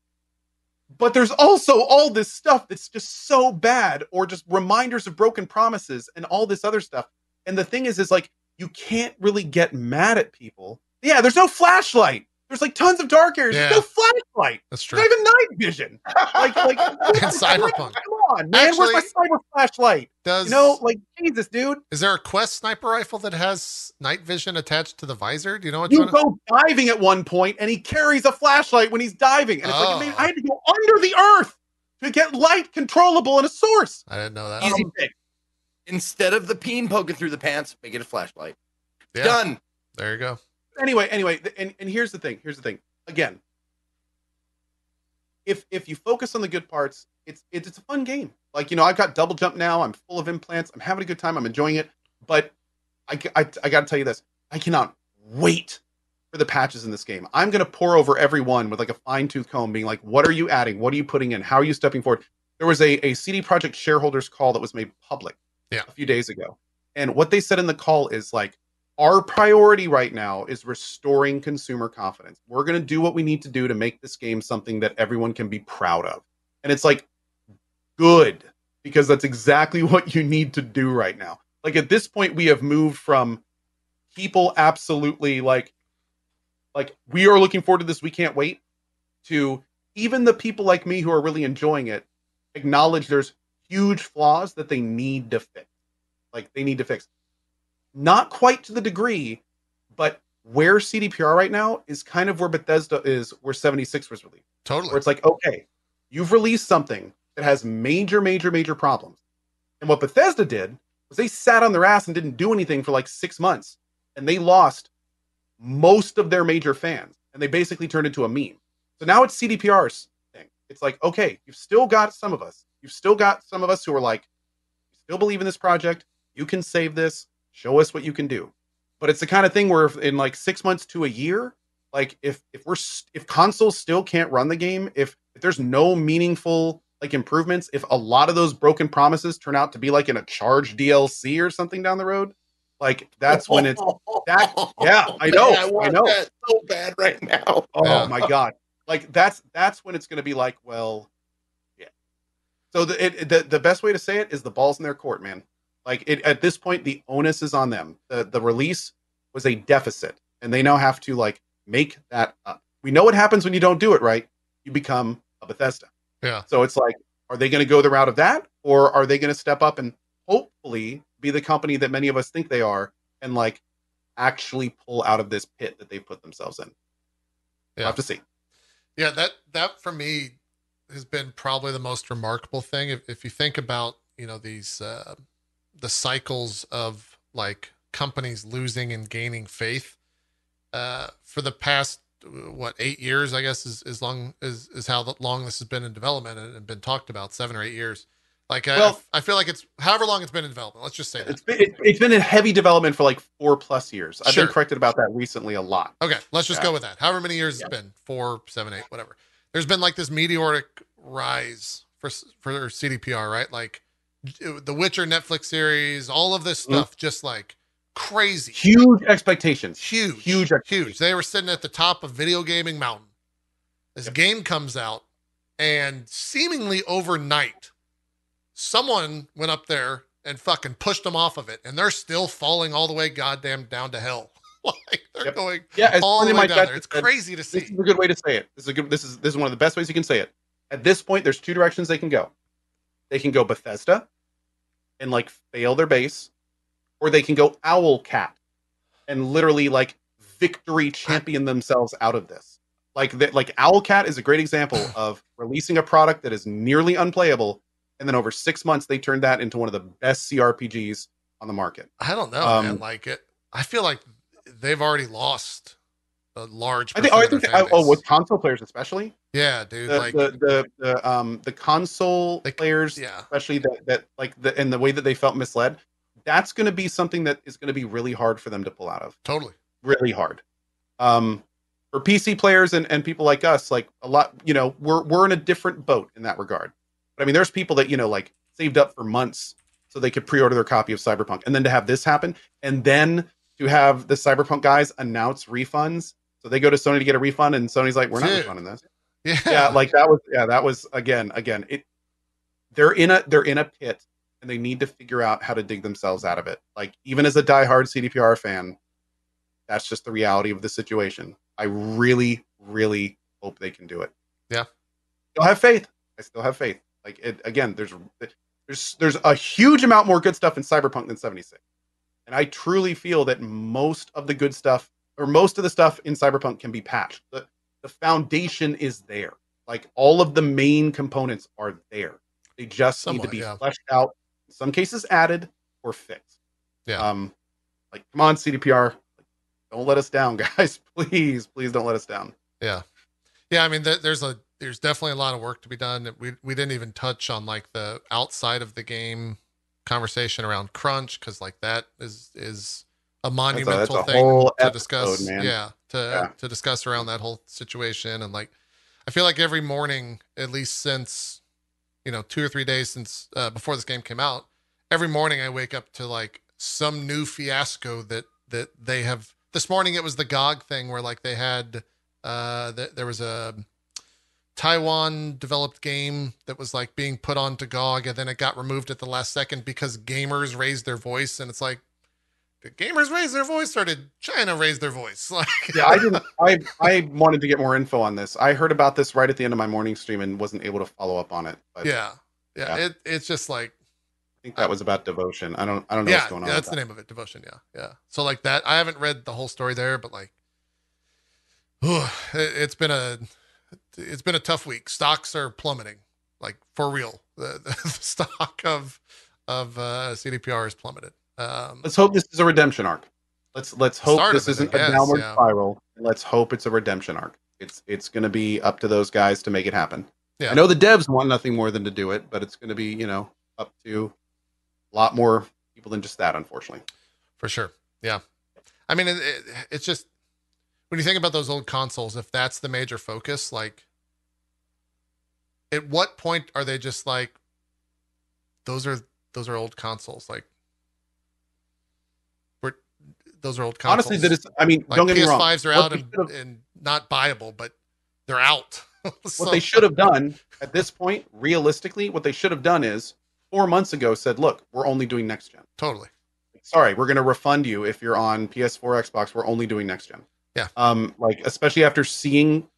But there's also all this stuff that's just so bad, or just reminders of broken promises and all this other stuff. And the thing is, is like you can't really get mad at people. Yeah, there's no flashlight. There's like tons of dark areas. There's no flashlight. That's true. There's not even night vision. Like, like In Cyberpunk. Come on, man. Where's my cyber flashlight? Does You know, like Jesus, dude. is there a Quest sniper rifle that has night vision attached to the visor? Do you know which You one? go diving at one point, and he carries a flashlight when he's diving, and it's like Oh. man, I had to go under the earth to get light controllable in a source. I didn't know that. Easy Um, fix. Instead of the peen poking through the pants, make it a flashlight. Yeah, Done. there you go. anyway, anyway, and, and here's the thing. Here's the thing. Again, if if you focus on the good parts, it's it's, it's a fun game. Like you know, I've got double jump now. I'm full of implants. I'm having a good time. I'm enjoying it. But I I got to tell you this. I cannot wait for the patches in this game. I'm going to pour over every one with like a fine tooth comb, being like, what are you adding? What are you putting in? How are you stepping forward? There was a, a CD Projekt shareholders call that was made public Yeah. a few days ago. And what they said in the call is like, our priority right now is restoring consumer confidence. We're going to do what we need to do to make this game something that everyone can be proud of. And it's like, good, because that's exactly what you need to do right now. Like at this point, we have moved from people absolutely like, like we are looking forward to this, we can't wait, to even the people like me who are really enjoying it acknowledge there's huge flaws that they need to fix. Like they need to fix. Not quite to the degree, but where CDPR right now is kind of where Bethesda is where 76 was released. Totally. Where it's like, okay, you've released something that has major, major, major problems. And what Bethesda did was they sat on their ass and didn't do anything for like six months. And they lost most of their major fans. And they basically turned into a meme. So now it's CDPR's thing. It's like, okay, you've still got some of us. You've still got some of us who are like, you still believe in this project. You can save this. Show us what you can do. But it's the kind of thing where in like six months to a year, like if if we're if consoles still can't run the game, if if there's no meaningful like improvements, if a lot of those broken promises turn out to be like in a charged DLC or something down the road, like that's when it's that. Yeah, I know, Man, want I know. that so bad right now. Oh Yeah. my god! Like that's that's when it's going to be like, well, yeah. So the it, the the best way to say it is the ball's in their court, man. Like it at this point, the onus is on them. The the release was a deficit, and they now have to like make that up. We know what happens when you don't do it right. You become a Bethesda. Yeah. So it's like, are they going to go the route of that, or are they going to step up and hopefully be the company that many of us think they are, and like actually pull out of this pit that they put themselves in? We'll have to see. Yeah, that that for me has been probably the most remarkable thing. If if you think about you know these uh, the cycles of like companies losing and gaining faith uh, for the past what eight years, I guess is as long is is how long this has been in development and, been talked about seven or eight years. Like I, Well- I feel like it's however long it's been in development. Let's just say that. It's been, it, it's been in heavy development for like four plus years. I've Sure. been corrected about that recently a lot. Okay, let's just Yeah. go with that. However many years Yeah. it's been, four, seven, eight, whatever. There's been like this meteoric rise for for CDPR, right? Like the Witcher Netflix series, all of this Mhm. stuff, just like crazy, Huge expectations. huge, huge huge. They were sitting at the top of video gaming mountain. This Yep. game comes out, and seemingly overnight, someone went up there and fucking pushed them off of it, and they're still falling all the way goddamn down to hell. like they're Yep. going Yeah, all the way down there. It's crazy to This see. is a good way to say it. This is a good. This is this is one of the best ways you can say it. At this point, there's two directions they can go. They can go Bethesda and like fail their base, or they can go Owlcat and literally like victory champion themselves out of this. Like that, like Owlcat is a great example of releasing a product that is nearly unplayable, and then over six months they turned that into one of the best CRPGs on the market. I don't know, Um, man. Like it, I feel like they've already lost a large. I think. Oh, I think. They, oh, with console players especially. yeah, dude. the, like, the, the the um the console Like, players yeah, especially that that like the and the way that they felt misled that's going to be something that is going to be really hard for them to pull out of. Totally. really hard. Um for pc players and and people like us like a lot you know we're we're in a different boat in that regard. But i mean there's people that you know like saved up for months so they could pre-order their copy of cyberpunk and then to have this happen and then to have the cyberpunk guys announce refunds. So they go to sony to get a refund and sony's like we're not Dude. refunding this. Yeah, yeah like that was yeah that was again again it they're in a they're in a pit and they need to figure out how to dig themselves out of it. Like even as a diehard cdpr fan that's just the reality of the situation. I really really hope they can do it. Yeah. I still have faith. I still have faith. Like it again there's there's there's a huge amount more good stuff in cyberpunk than 76 and i truly feel that most of the good stuff or most of the stuff in cyberpunk can be patched. The, the foundation is there. Like all of the main components are there. They just need to be yeah. fleshed out some cases added or fixed Yeah. um like come on cdpr don't let us down guys please please don't let us down yeah, yeah. I mean, th- there's a there's definitely a lot of work to be done. We we didn't even touch on like the outside of the game conversation around crunch because like that is is a monumental that's a thing whole to episode, discuss. man. Yeah, to Yeah. to discuss around that whole situation and like I feel like every morning, at least since you know two or three days since uh, before this game came out, every morning I wake up to like some new fiasco that that they have. This morning it was the GOG thing where like they had uh th- there was a Taiwan developed game that was like being put onto GOG and then it got removed at the last second because gamers raised their voice and it's like did gamers raised their voice or did China raise their voice? Like yeah i didn't i i wanted to get more info on this i heard about this right at the end of my morning stream and wasn't able to follow up on it but yeah. yeah, Yeah. It, it's just like I think that was about devotion. I don't I don't know yeah, what's going on. yeah, that's the that. name of it, devotion. Yeah, yeah. So like that, I haven't read the whole story there, but like, it, it's been a it's been a tough week. Stocks are plummeting, like for real. The, the, stock of of uh, CDPR is plummeted. Um, Let's hope this is a redemption arc. Let's let's hope this it, isn't guess, a downward yeah. spiral. Let's hope it's a redemption arc. It's it's going to be up to those guys to make it happen. Yeah. I know the devs want nothing more than to do it, but it's going to be you know up to a lot more people than just that, unfortunately. for sure. Yeah, I mean, it, it, it's just when you think about those old consoles, if that's the major focus, like, at what point are they just like, those are those are old consoles, like, those are old consoles. Honestly, that is. I mean, like don't get me wrong. PS5s are out and, and not buyable, but they're out. what they should have done at this point, realistically, what they should have done is four months ago said, "Look, we're only doing next gen. totally. Sorry, we're going to refund you if you're on PS4, Xbox. We're only doing next gen." Yeah. Um, like especially after seeing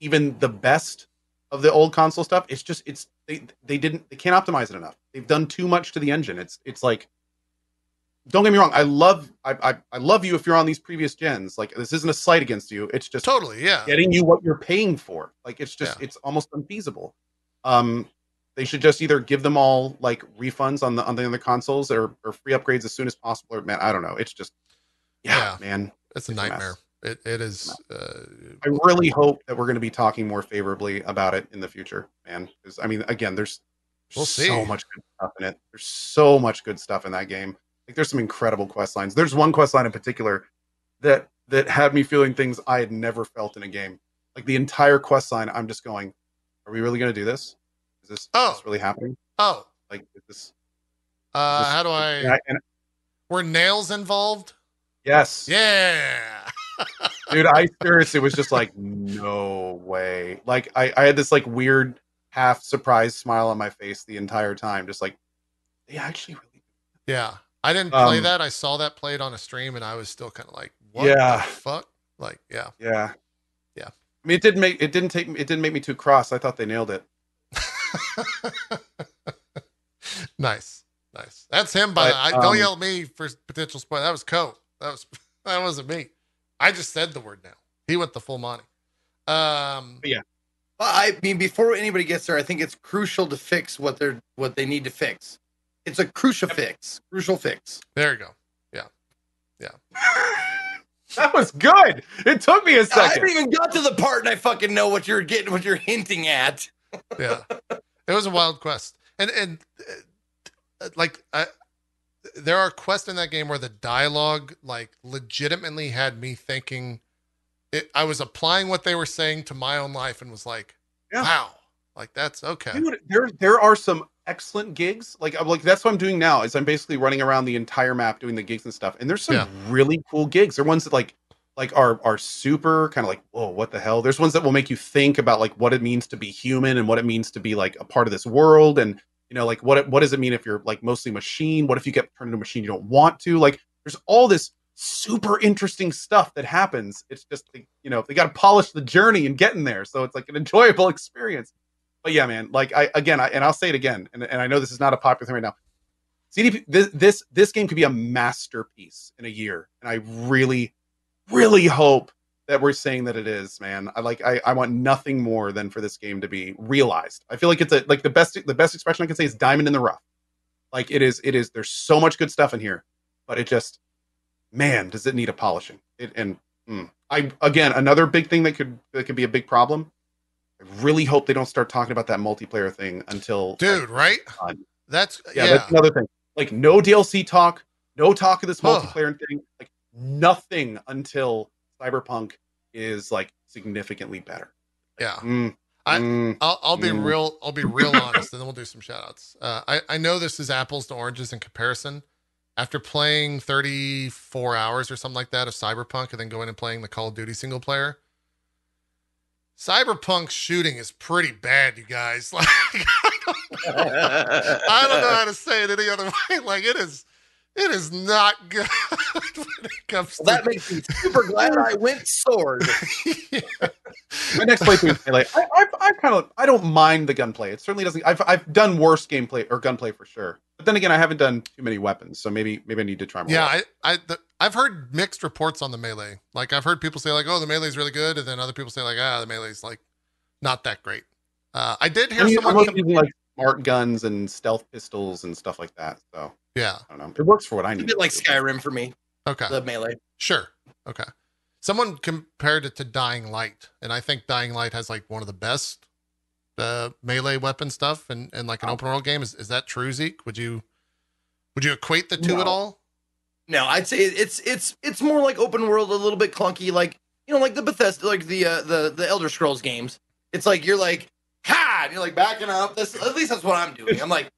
even the best of the old console stuff, it's just it's they they didn't they can't optimize it enough. They've done too much to the engine. It's it's like. Don't get me wrong. I love I, I I love you if you're on these previous gens. Like this isn't a slight against you. It's just Totally, yeah. getting you what you're paying for. Like it's just Yeah. it's almost unfeasible. Um they should just either give them all like refunds on the on the other consoles or, or free upgrades as soon as possible or man, I don't know. It's just yeah, Yeah. man. It's a It's a nightmare. It it is. Uh, I really hope that we're going to be talking more favorably about it in the future, man. Because I mean, again, there's, We'll there's so much good stuff in it. There's so much good stuff in that game. Like, there's some incredible quest lines. There's one quest line in particular that that had me feeling things I had never felt in a game. Like the entire quest line, I'm just going, "Are we really going to do this? Is this, is Oh. this really happening? oh, Like, is this?" uh, This- how do I? And I- and- Were nails involved? yes, Yeah. dude i seriously was just like no way like I, I had this like weird half surprised smile on my face the entire time just like they actually really Yeah. I didn't play Um, that. I saw that played on a stream and I was still kind of like, what Yeah. the fuck? Like, yeah. yeah Yeah. i mean it didn't make it didn't take it didn't make me too cross i thought they nailed it nice. Nice. That's him by But, I, don't um, yell at me for potential spoil. That was Co. That was that wasn't me. I just said the word now. He went the full Monty. Um Yeah. Well, I mean, before anybody gets there, I think it's crucial to fix what they're what they need to fix. It's a crucial fix. Crucial fix. there you go. Yeah. Yeah. that was good it took me a second haven't even got to the part, and I fucking know what you're getting, what you're hinting at. yeah it was a wild quest and and uh, like I, there are quests in that game where the dialogue like legitimately had me thinking it, i was applying what they were saying to my own life and was like Yeah. wow like that's okay Dude, there there are some excellent gigs. Like I'm like that's what I'm doing now. Is I'm basically running around the entire map doing the gigs and stuff. And there's some Yeah. really cool gigs. There are ones that like like are are super kind of like oh what the hell. There's ones that will make you think about like what it means to be human and what it means to be like a part of this world and you know like what what does it mean if you're like mostly machine? What if you get turned into a machine you don't want to? Like there's all this super interesting stuff that happens. It's just you know they got to polish the journey and getting there, so it's like an enjoyable experience but yeah, man, like I again, I, and I'll say it again, and, and I know this is not a popular thing right now. CDP, this this this game could be a masterpiece in a year, and I really, really hope that we're saying that it is, man. I like I, I want nothing more than for this game to be realized. I feel like it's a like the best the best expression I can say is diamond in the rough. Like it is it is. There's so much good stuff in here, but it just, man, does it need a polishing? It and mm, I again another big thing that could that could be a big problem. I really hope they don't start talking about that multiplayer thing until dude like, right that's yeah, yeah, that's another thing. Like no DLC talk, no talk of this multiplayer thing, like nothing until Cyberpunk is like significantly better. yeah Mm, I- mm, I'll, I'll be Mm. real. I'll be real honest, and then we'll do some shout outs. Uh, I, I know this is apples to oranges in comparison. After playing 34 hours or something like that of Cyberpunk and then going and playing the Call of Duty single player, Cyberpunk shooting is pretty bad, you guys. Like, I don't, I don't know how to say it any other way. Like, it is, It is not good when it comes Well, to that makes me super glad I went sword. My next playthrough is melee. I, I, I kind of I don't mind the gunplay. It certainly doesn't. I've I've done worse gameplay or gunplay for sure. But then again, I haven't done too many weapons, so maybe maybe I need to try more. Yeah, I, I, the, I've heard mixed reports on the melee. Like I've heard people say like, "Oh, the melee is really good," and then other people say like, "Ah, the melee is like not that great." Uh, I did hear I mean, someone. Com- using like smart guns and stealth pistols and stuff like that. So yeah. I don't know. It works for what I It's a need. bit like. Skyrim for me, Okay. the melee. Sure. Okay. Someone compared it to Dying Light, and I think Dying Light has like one of the best uh, melee weapon stuff, and and like an Oh. open world game. Is is that true, Zeke? Would you would you equate the two No. at all? No, I'd say it's it's it's more like open world, a little bit clunky, like you know, like the Bethesda, like the uh, the the Elder Scrolls games. It's like you're like ha, and you're like backing up. This at least that's what I'm doing. I'm like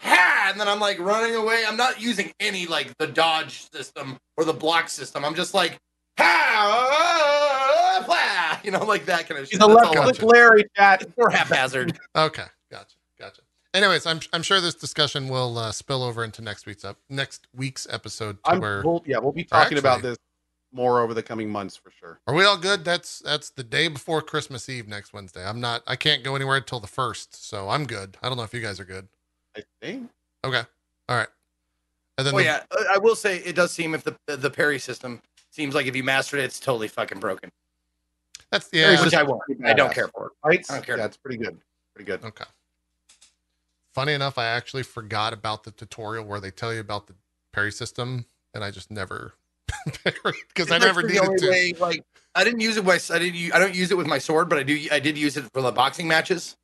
ha, and then I'm like running away. I'm not using any like the dodge system or the block system. I'm just like ha, blah, you know, like that kind of shit. He's a left click Larry chat. It's more haphazard. Okay, gotcha, gotcha. Anyways, I'm I'm sure this discussion will uh, spill over into next week's up next week's episode. To I'm where we'll, yeah, we'll be talking about this more over the coming months for sure. are we all good? That's that's the day before Christmas Eve next Wednesday. I'm not. I can't go anywhere until the first, so I'm good. I don't know if you guys are good. I think. Okay, all right. And then Oh the- yeah, Uh, I will say it does seem if the the parry system seems like if you mastered it, it's totally fucking broken. that's Very yeah. Which I won't. I don't care for. Fights? I don't care. Yeah, pretty good. Pretty good. Okay. Funny enough, I actually forgot about the tutorial where they tell you about the parry system, and I just never because I never needed to. way, like I didn't use it with I didn't u- I don't use it with my sword, but I do I did use it for the boxing matches.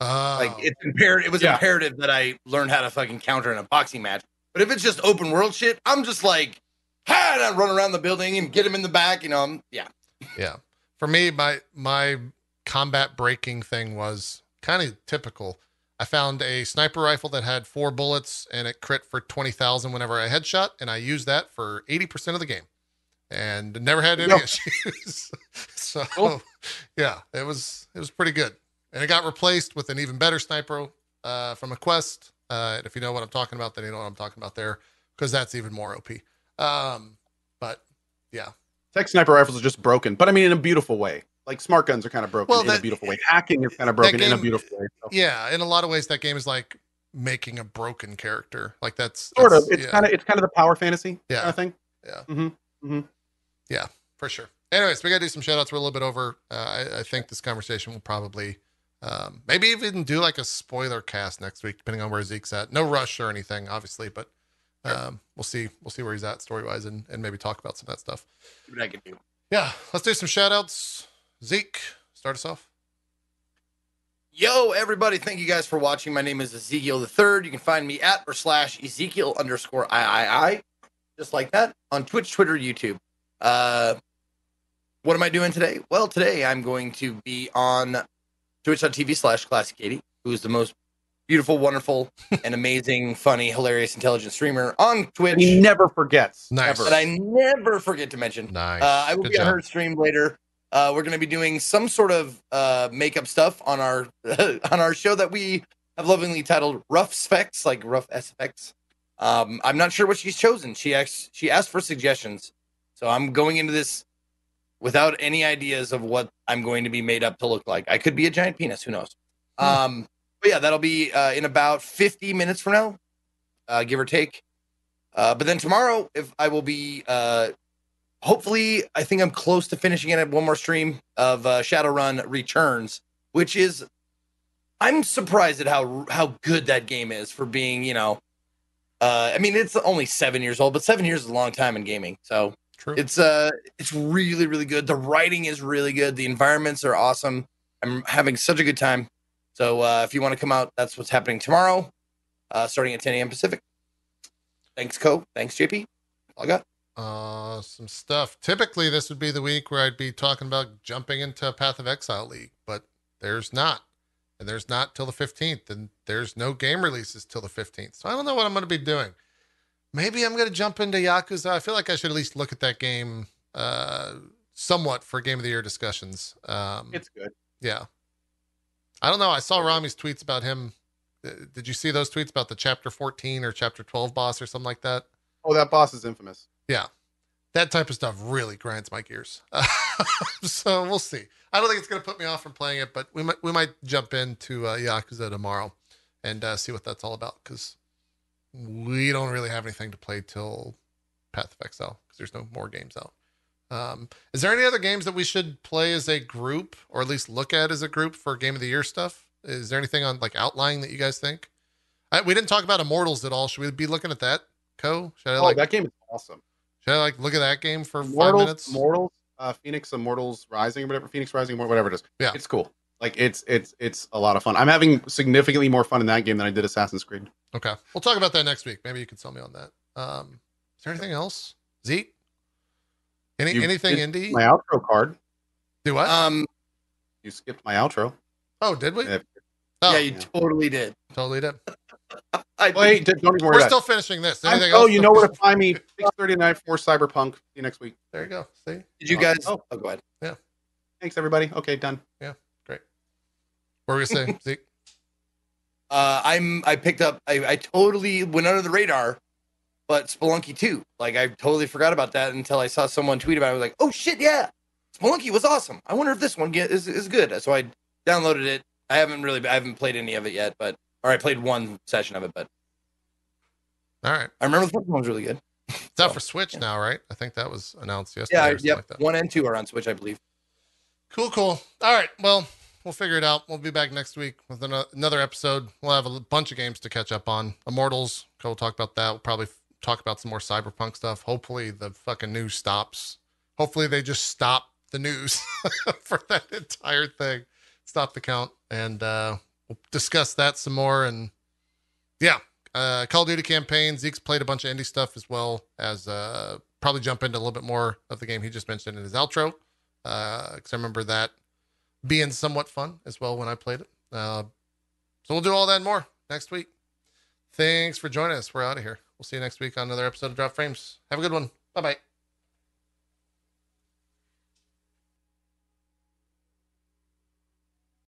Oh, Like it's imperative. It was Yeah. imperative that I learn how to fucking counter in a boxing match. But if it's just open world shit, I'm just like, ha! And I run around the building and get him in the back. You know, I'm, yeah. yeah. For me, my my combat breaking thing was kind of typical. I found a sniper rifle that had four bullets and it crit for twenty thousand whenever I headshot, and I used that for eighty percent of the game, and never had any Yep. issues. so Cool. yeah, it was it was pretty good, and it got replaced with an even better sniper uh, from a quest. Uh, and if you know what I'm talking about, then you know what I'm talking about there, because that's even more OP. Um, but yeah, Tech sniper rifles are just broken, but I mean in a beautiful way. Like smart guns are kind of broken Well, in a beautiful way. Hacking is kind of broken in a beautiful way. So. yeah, in a lot of ways, that game is like making a broken character. Like that's Sort of. It's yeah, kind of it's kind of the power fantasy Yeah. kind of thing. Yeah. Mm-hmm. Yeah, for sure. Anyways, we gotta do some shout outs. We're a little bit over. Uh, I, I think this conversation will probably um, maybe even do like a spoiler cast next week, depending on where Zeke's at. No rush or anything, obviously, but um, we'll see. We'll see where he's at story wise, and, and maybe talk about some of that stuff. What I can do. Yeah, let's do some shout outs. Zeke, start us off. Yo, everybody, thank you guys for watching. My name is Ezekiel the Third. You can find me at or slash Ezekiel underscore III, just like that, on Twitch, Twitter, YouTube. Uh, what am I doing today? Well, today I'm going to be on twitch.tv slash classic 80, who is the most beautiful, wonderful, and amazing, funny, hilarious, intelligent streamer on Twitch he never forgets. Nice. Ever. that I never forget to mention. Nice. Uh, I will Good be on her stream later. Uh, we're going to be doing some sort of uh, makeup stuff on our on our show that we have lovingly titled "Rough Specs," like rough SFX. Um, I'm not sure what she's chosen. She asked she asked for suggestions, so I'm going into this without any ideas of what I'm going to be made up to look like. I could be a giant penis. Who knows? Hmm. Um, but yeah, that'll be uh, in about 50 minutes from now, uh, give or take. Uh, but then tomorrow, if I will be uh, hopefully i think i'm close to finishing it at one more stream of uh, shadowrun returns which is i'm surprised at how how good that game is for being you know uh i mean it's only seven years old but seven years is a long time in gaming so True. it's uh it's really really good. The writing is really good. The environments are awesome. I'm having such a good time. So uh if you want to come out that's what's happening tomorrow uh starting at 10 a.m pacific. Thanks co thanks jp all i got Uh, some stuff. Typically, this would be the week where I'd be talking about jumping into Path of Exile League, but there's not. And there's not till the 15th, and there's no game releases till the 15th. So I don't know what I'm going to be doing. Maybe I'm going to jump into Yakuza. I feel like I should at least look at that game uh, somewhat for Game of the Year discussions. Um, It's good. yeah. I don't know. I saw Rami's tweets about him Uh, Did you see those tweets about the chapter 14 or chapter 12 boss or something like that? Oh, that boss is infamous. That type of stuff really grinds my gears. so we'll see. I don't think it's going to put me off from playing it, but we might we might jump into uh, Yakuza tomorrow and uh, see what that's all about because we don't really have anything to play till Path of Exile because there's no more games out. Um, is there any other games that we should play as a group or at least look at as a group for Game of the Year stuff? Is there anything on like outlying that you guys think? I, we didn't talk about Immortals at all. Should we be looking at that? Co? Should I Oh, like that game is awesome. Should I like look at that game for five Mortals, minutes? Mortals, uh, Fenyx Immortals Rising or whatever, Fenyx Rising, whatever it is. Yeah. it's cool. Like it's it's it's a lot of fun. I'm having significantly more fun in that game than I did Assassin's Creed. Okay. We'll talk about that next week. Maybe you can sell me on that. Um, is there anything else? Zeke? Any You anything indie? My outro card. Do what? Um, You skipped my outro. oh, did we? Yeah. Oh, yeah, you totally did. totally did. I Wait, don't even worry We're about still it. finishing this. Anything oh, else? you know where to find me. Six thirty nine for Cyberpunk. See you next week. There you go. See? Did you guys? Oh. Oh, go ahead. Yeah. Thanks, everybody. Okay, done. Yeah, great. What were we saying, Zeke? Uh, I'm. I picked up. I, I totally went under the radar, but Spelunky 2. Like I totally forgot about that until I saw someone tweet about it. I was like, oh shit, yeah, Spelunky was awesome. I wonder if this one get, is is good. So I downloaded it. I haven't really. I haven't played any of it yet, but or I played one session of it, but All right. I remember the first one was really good. It's out for Switch now, right? I think that was announced yesterday. Yeah. Yep. like one and two are on Switch, I believe. Cool, cool. All right. Well, we'll figure it out. We'll be back next week with another episode. We'll have a bunch of games to catch up on. Immortals, we'll talk about that. We'll probably talk about some more cyberpunk stuff. Hopefully, the fucking news stops. Hopefully, they just stop the news for that entire thing. Stop the count, and uh, we'll discuss that some more. And yeah, uh, Call of Duty campaign. Zeke's played a bunch of indie stuff as well as uh, probably jump into a little bit more of the game he just mentioned in his outro because I remember that being somewhat fun as well when I played it. Uh, so we'll do all that and more next week. Thanks for joining us. We're out of here. We'll see you next week on another episode of Drop Frames. Have a good one. Bye bye.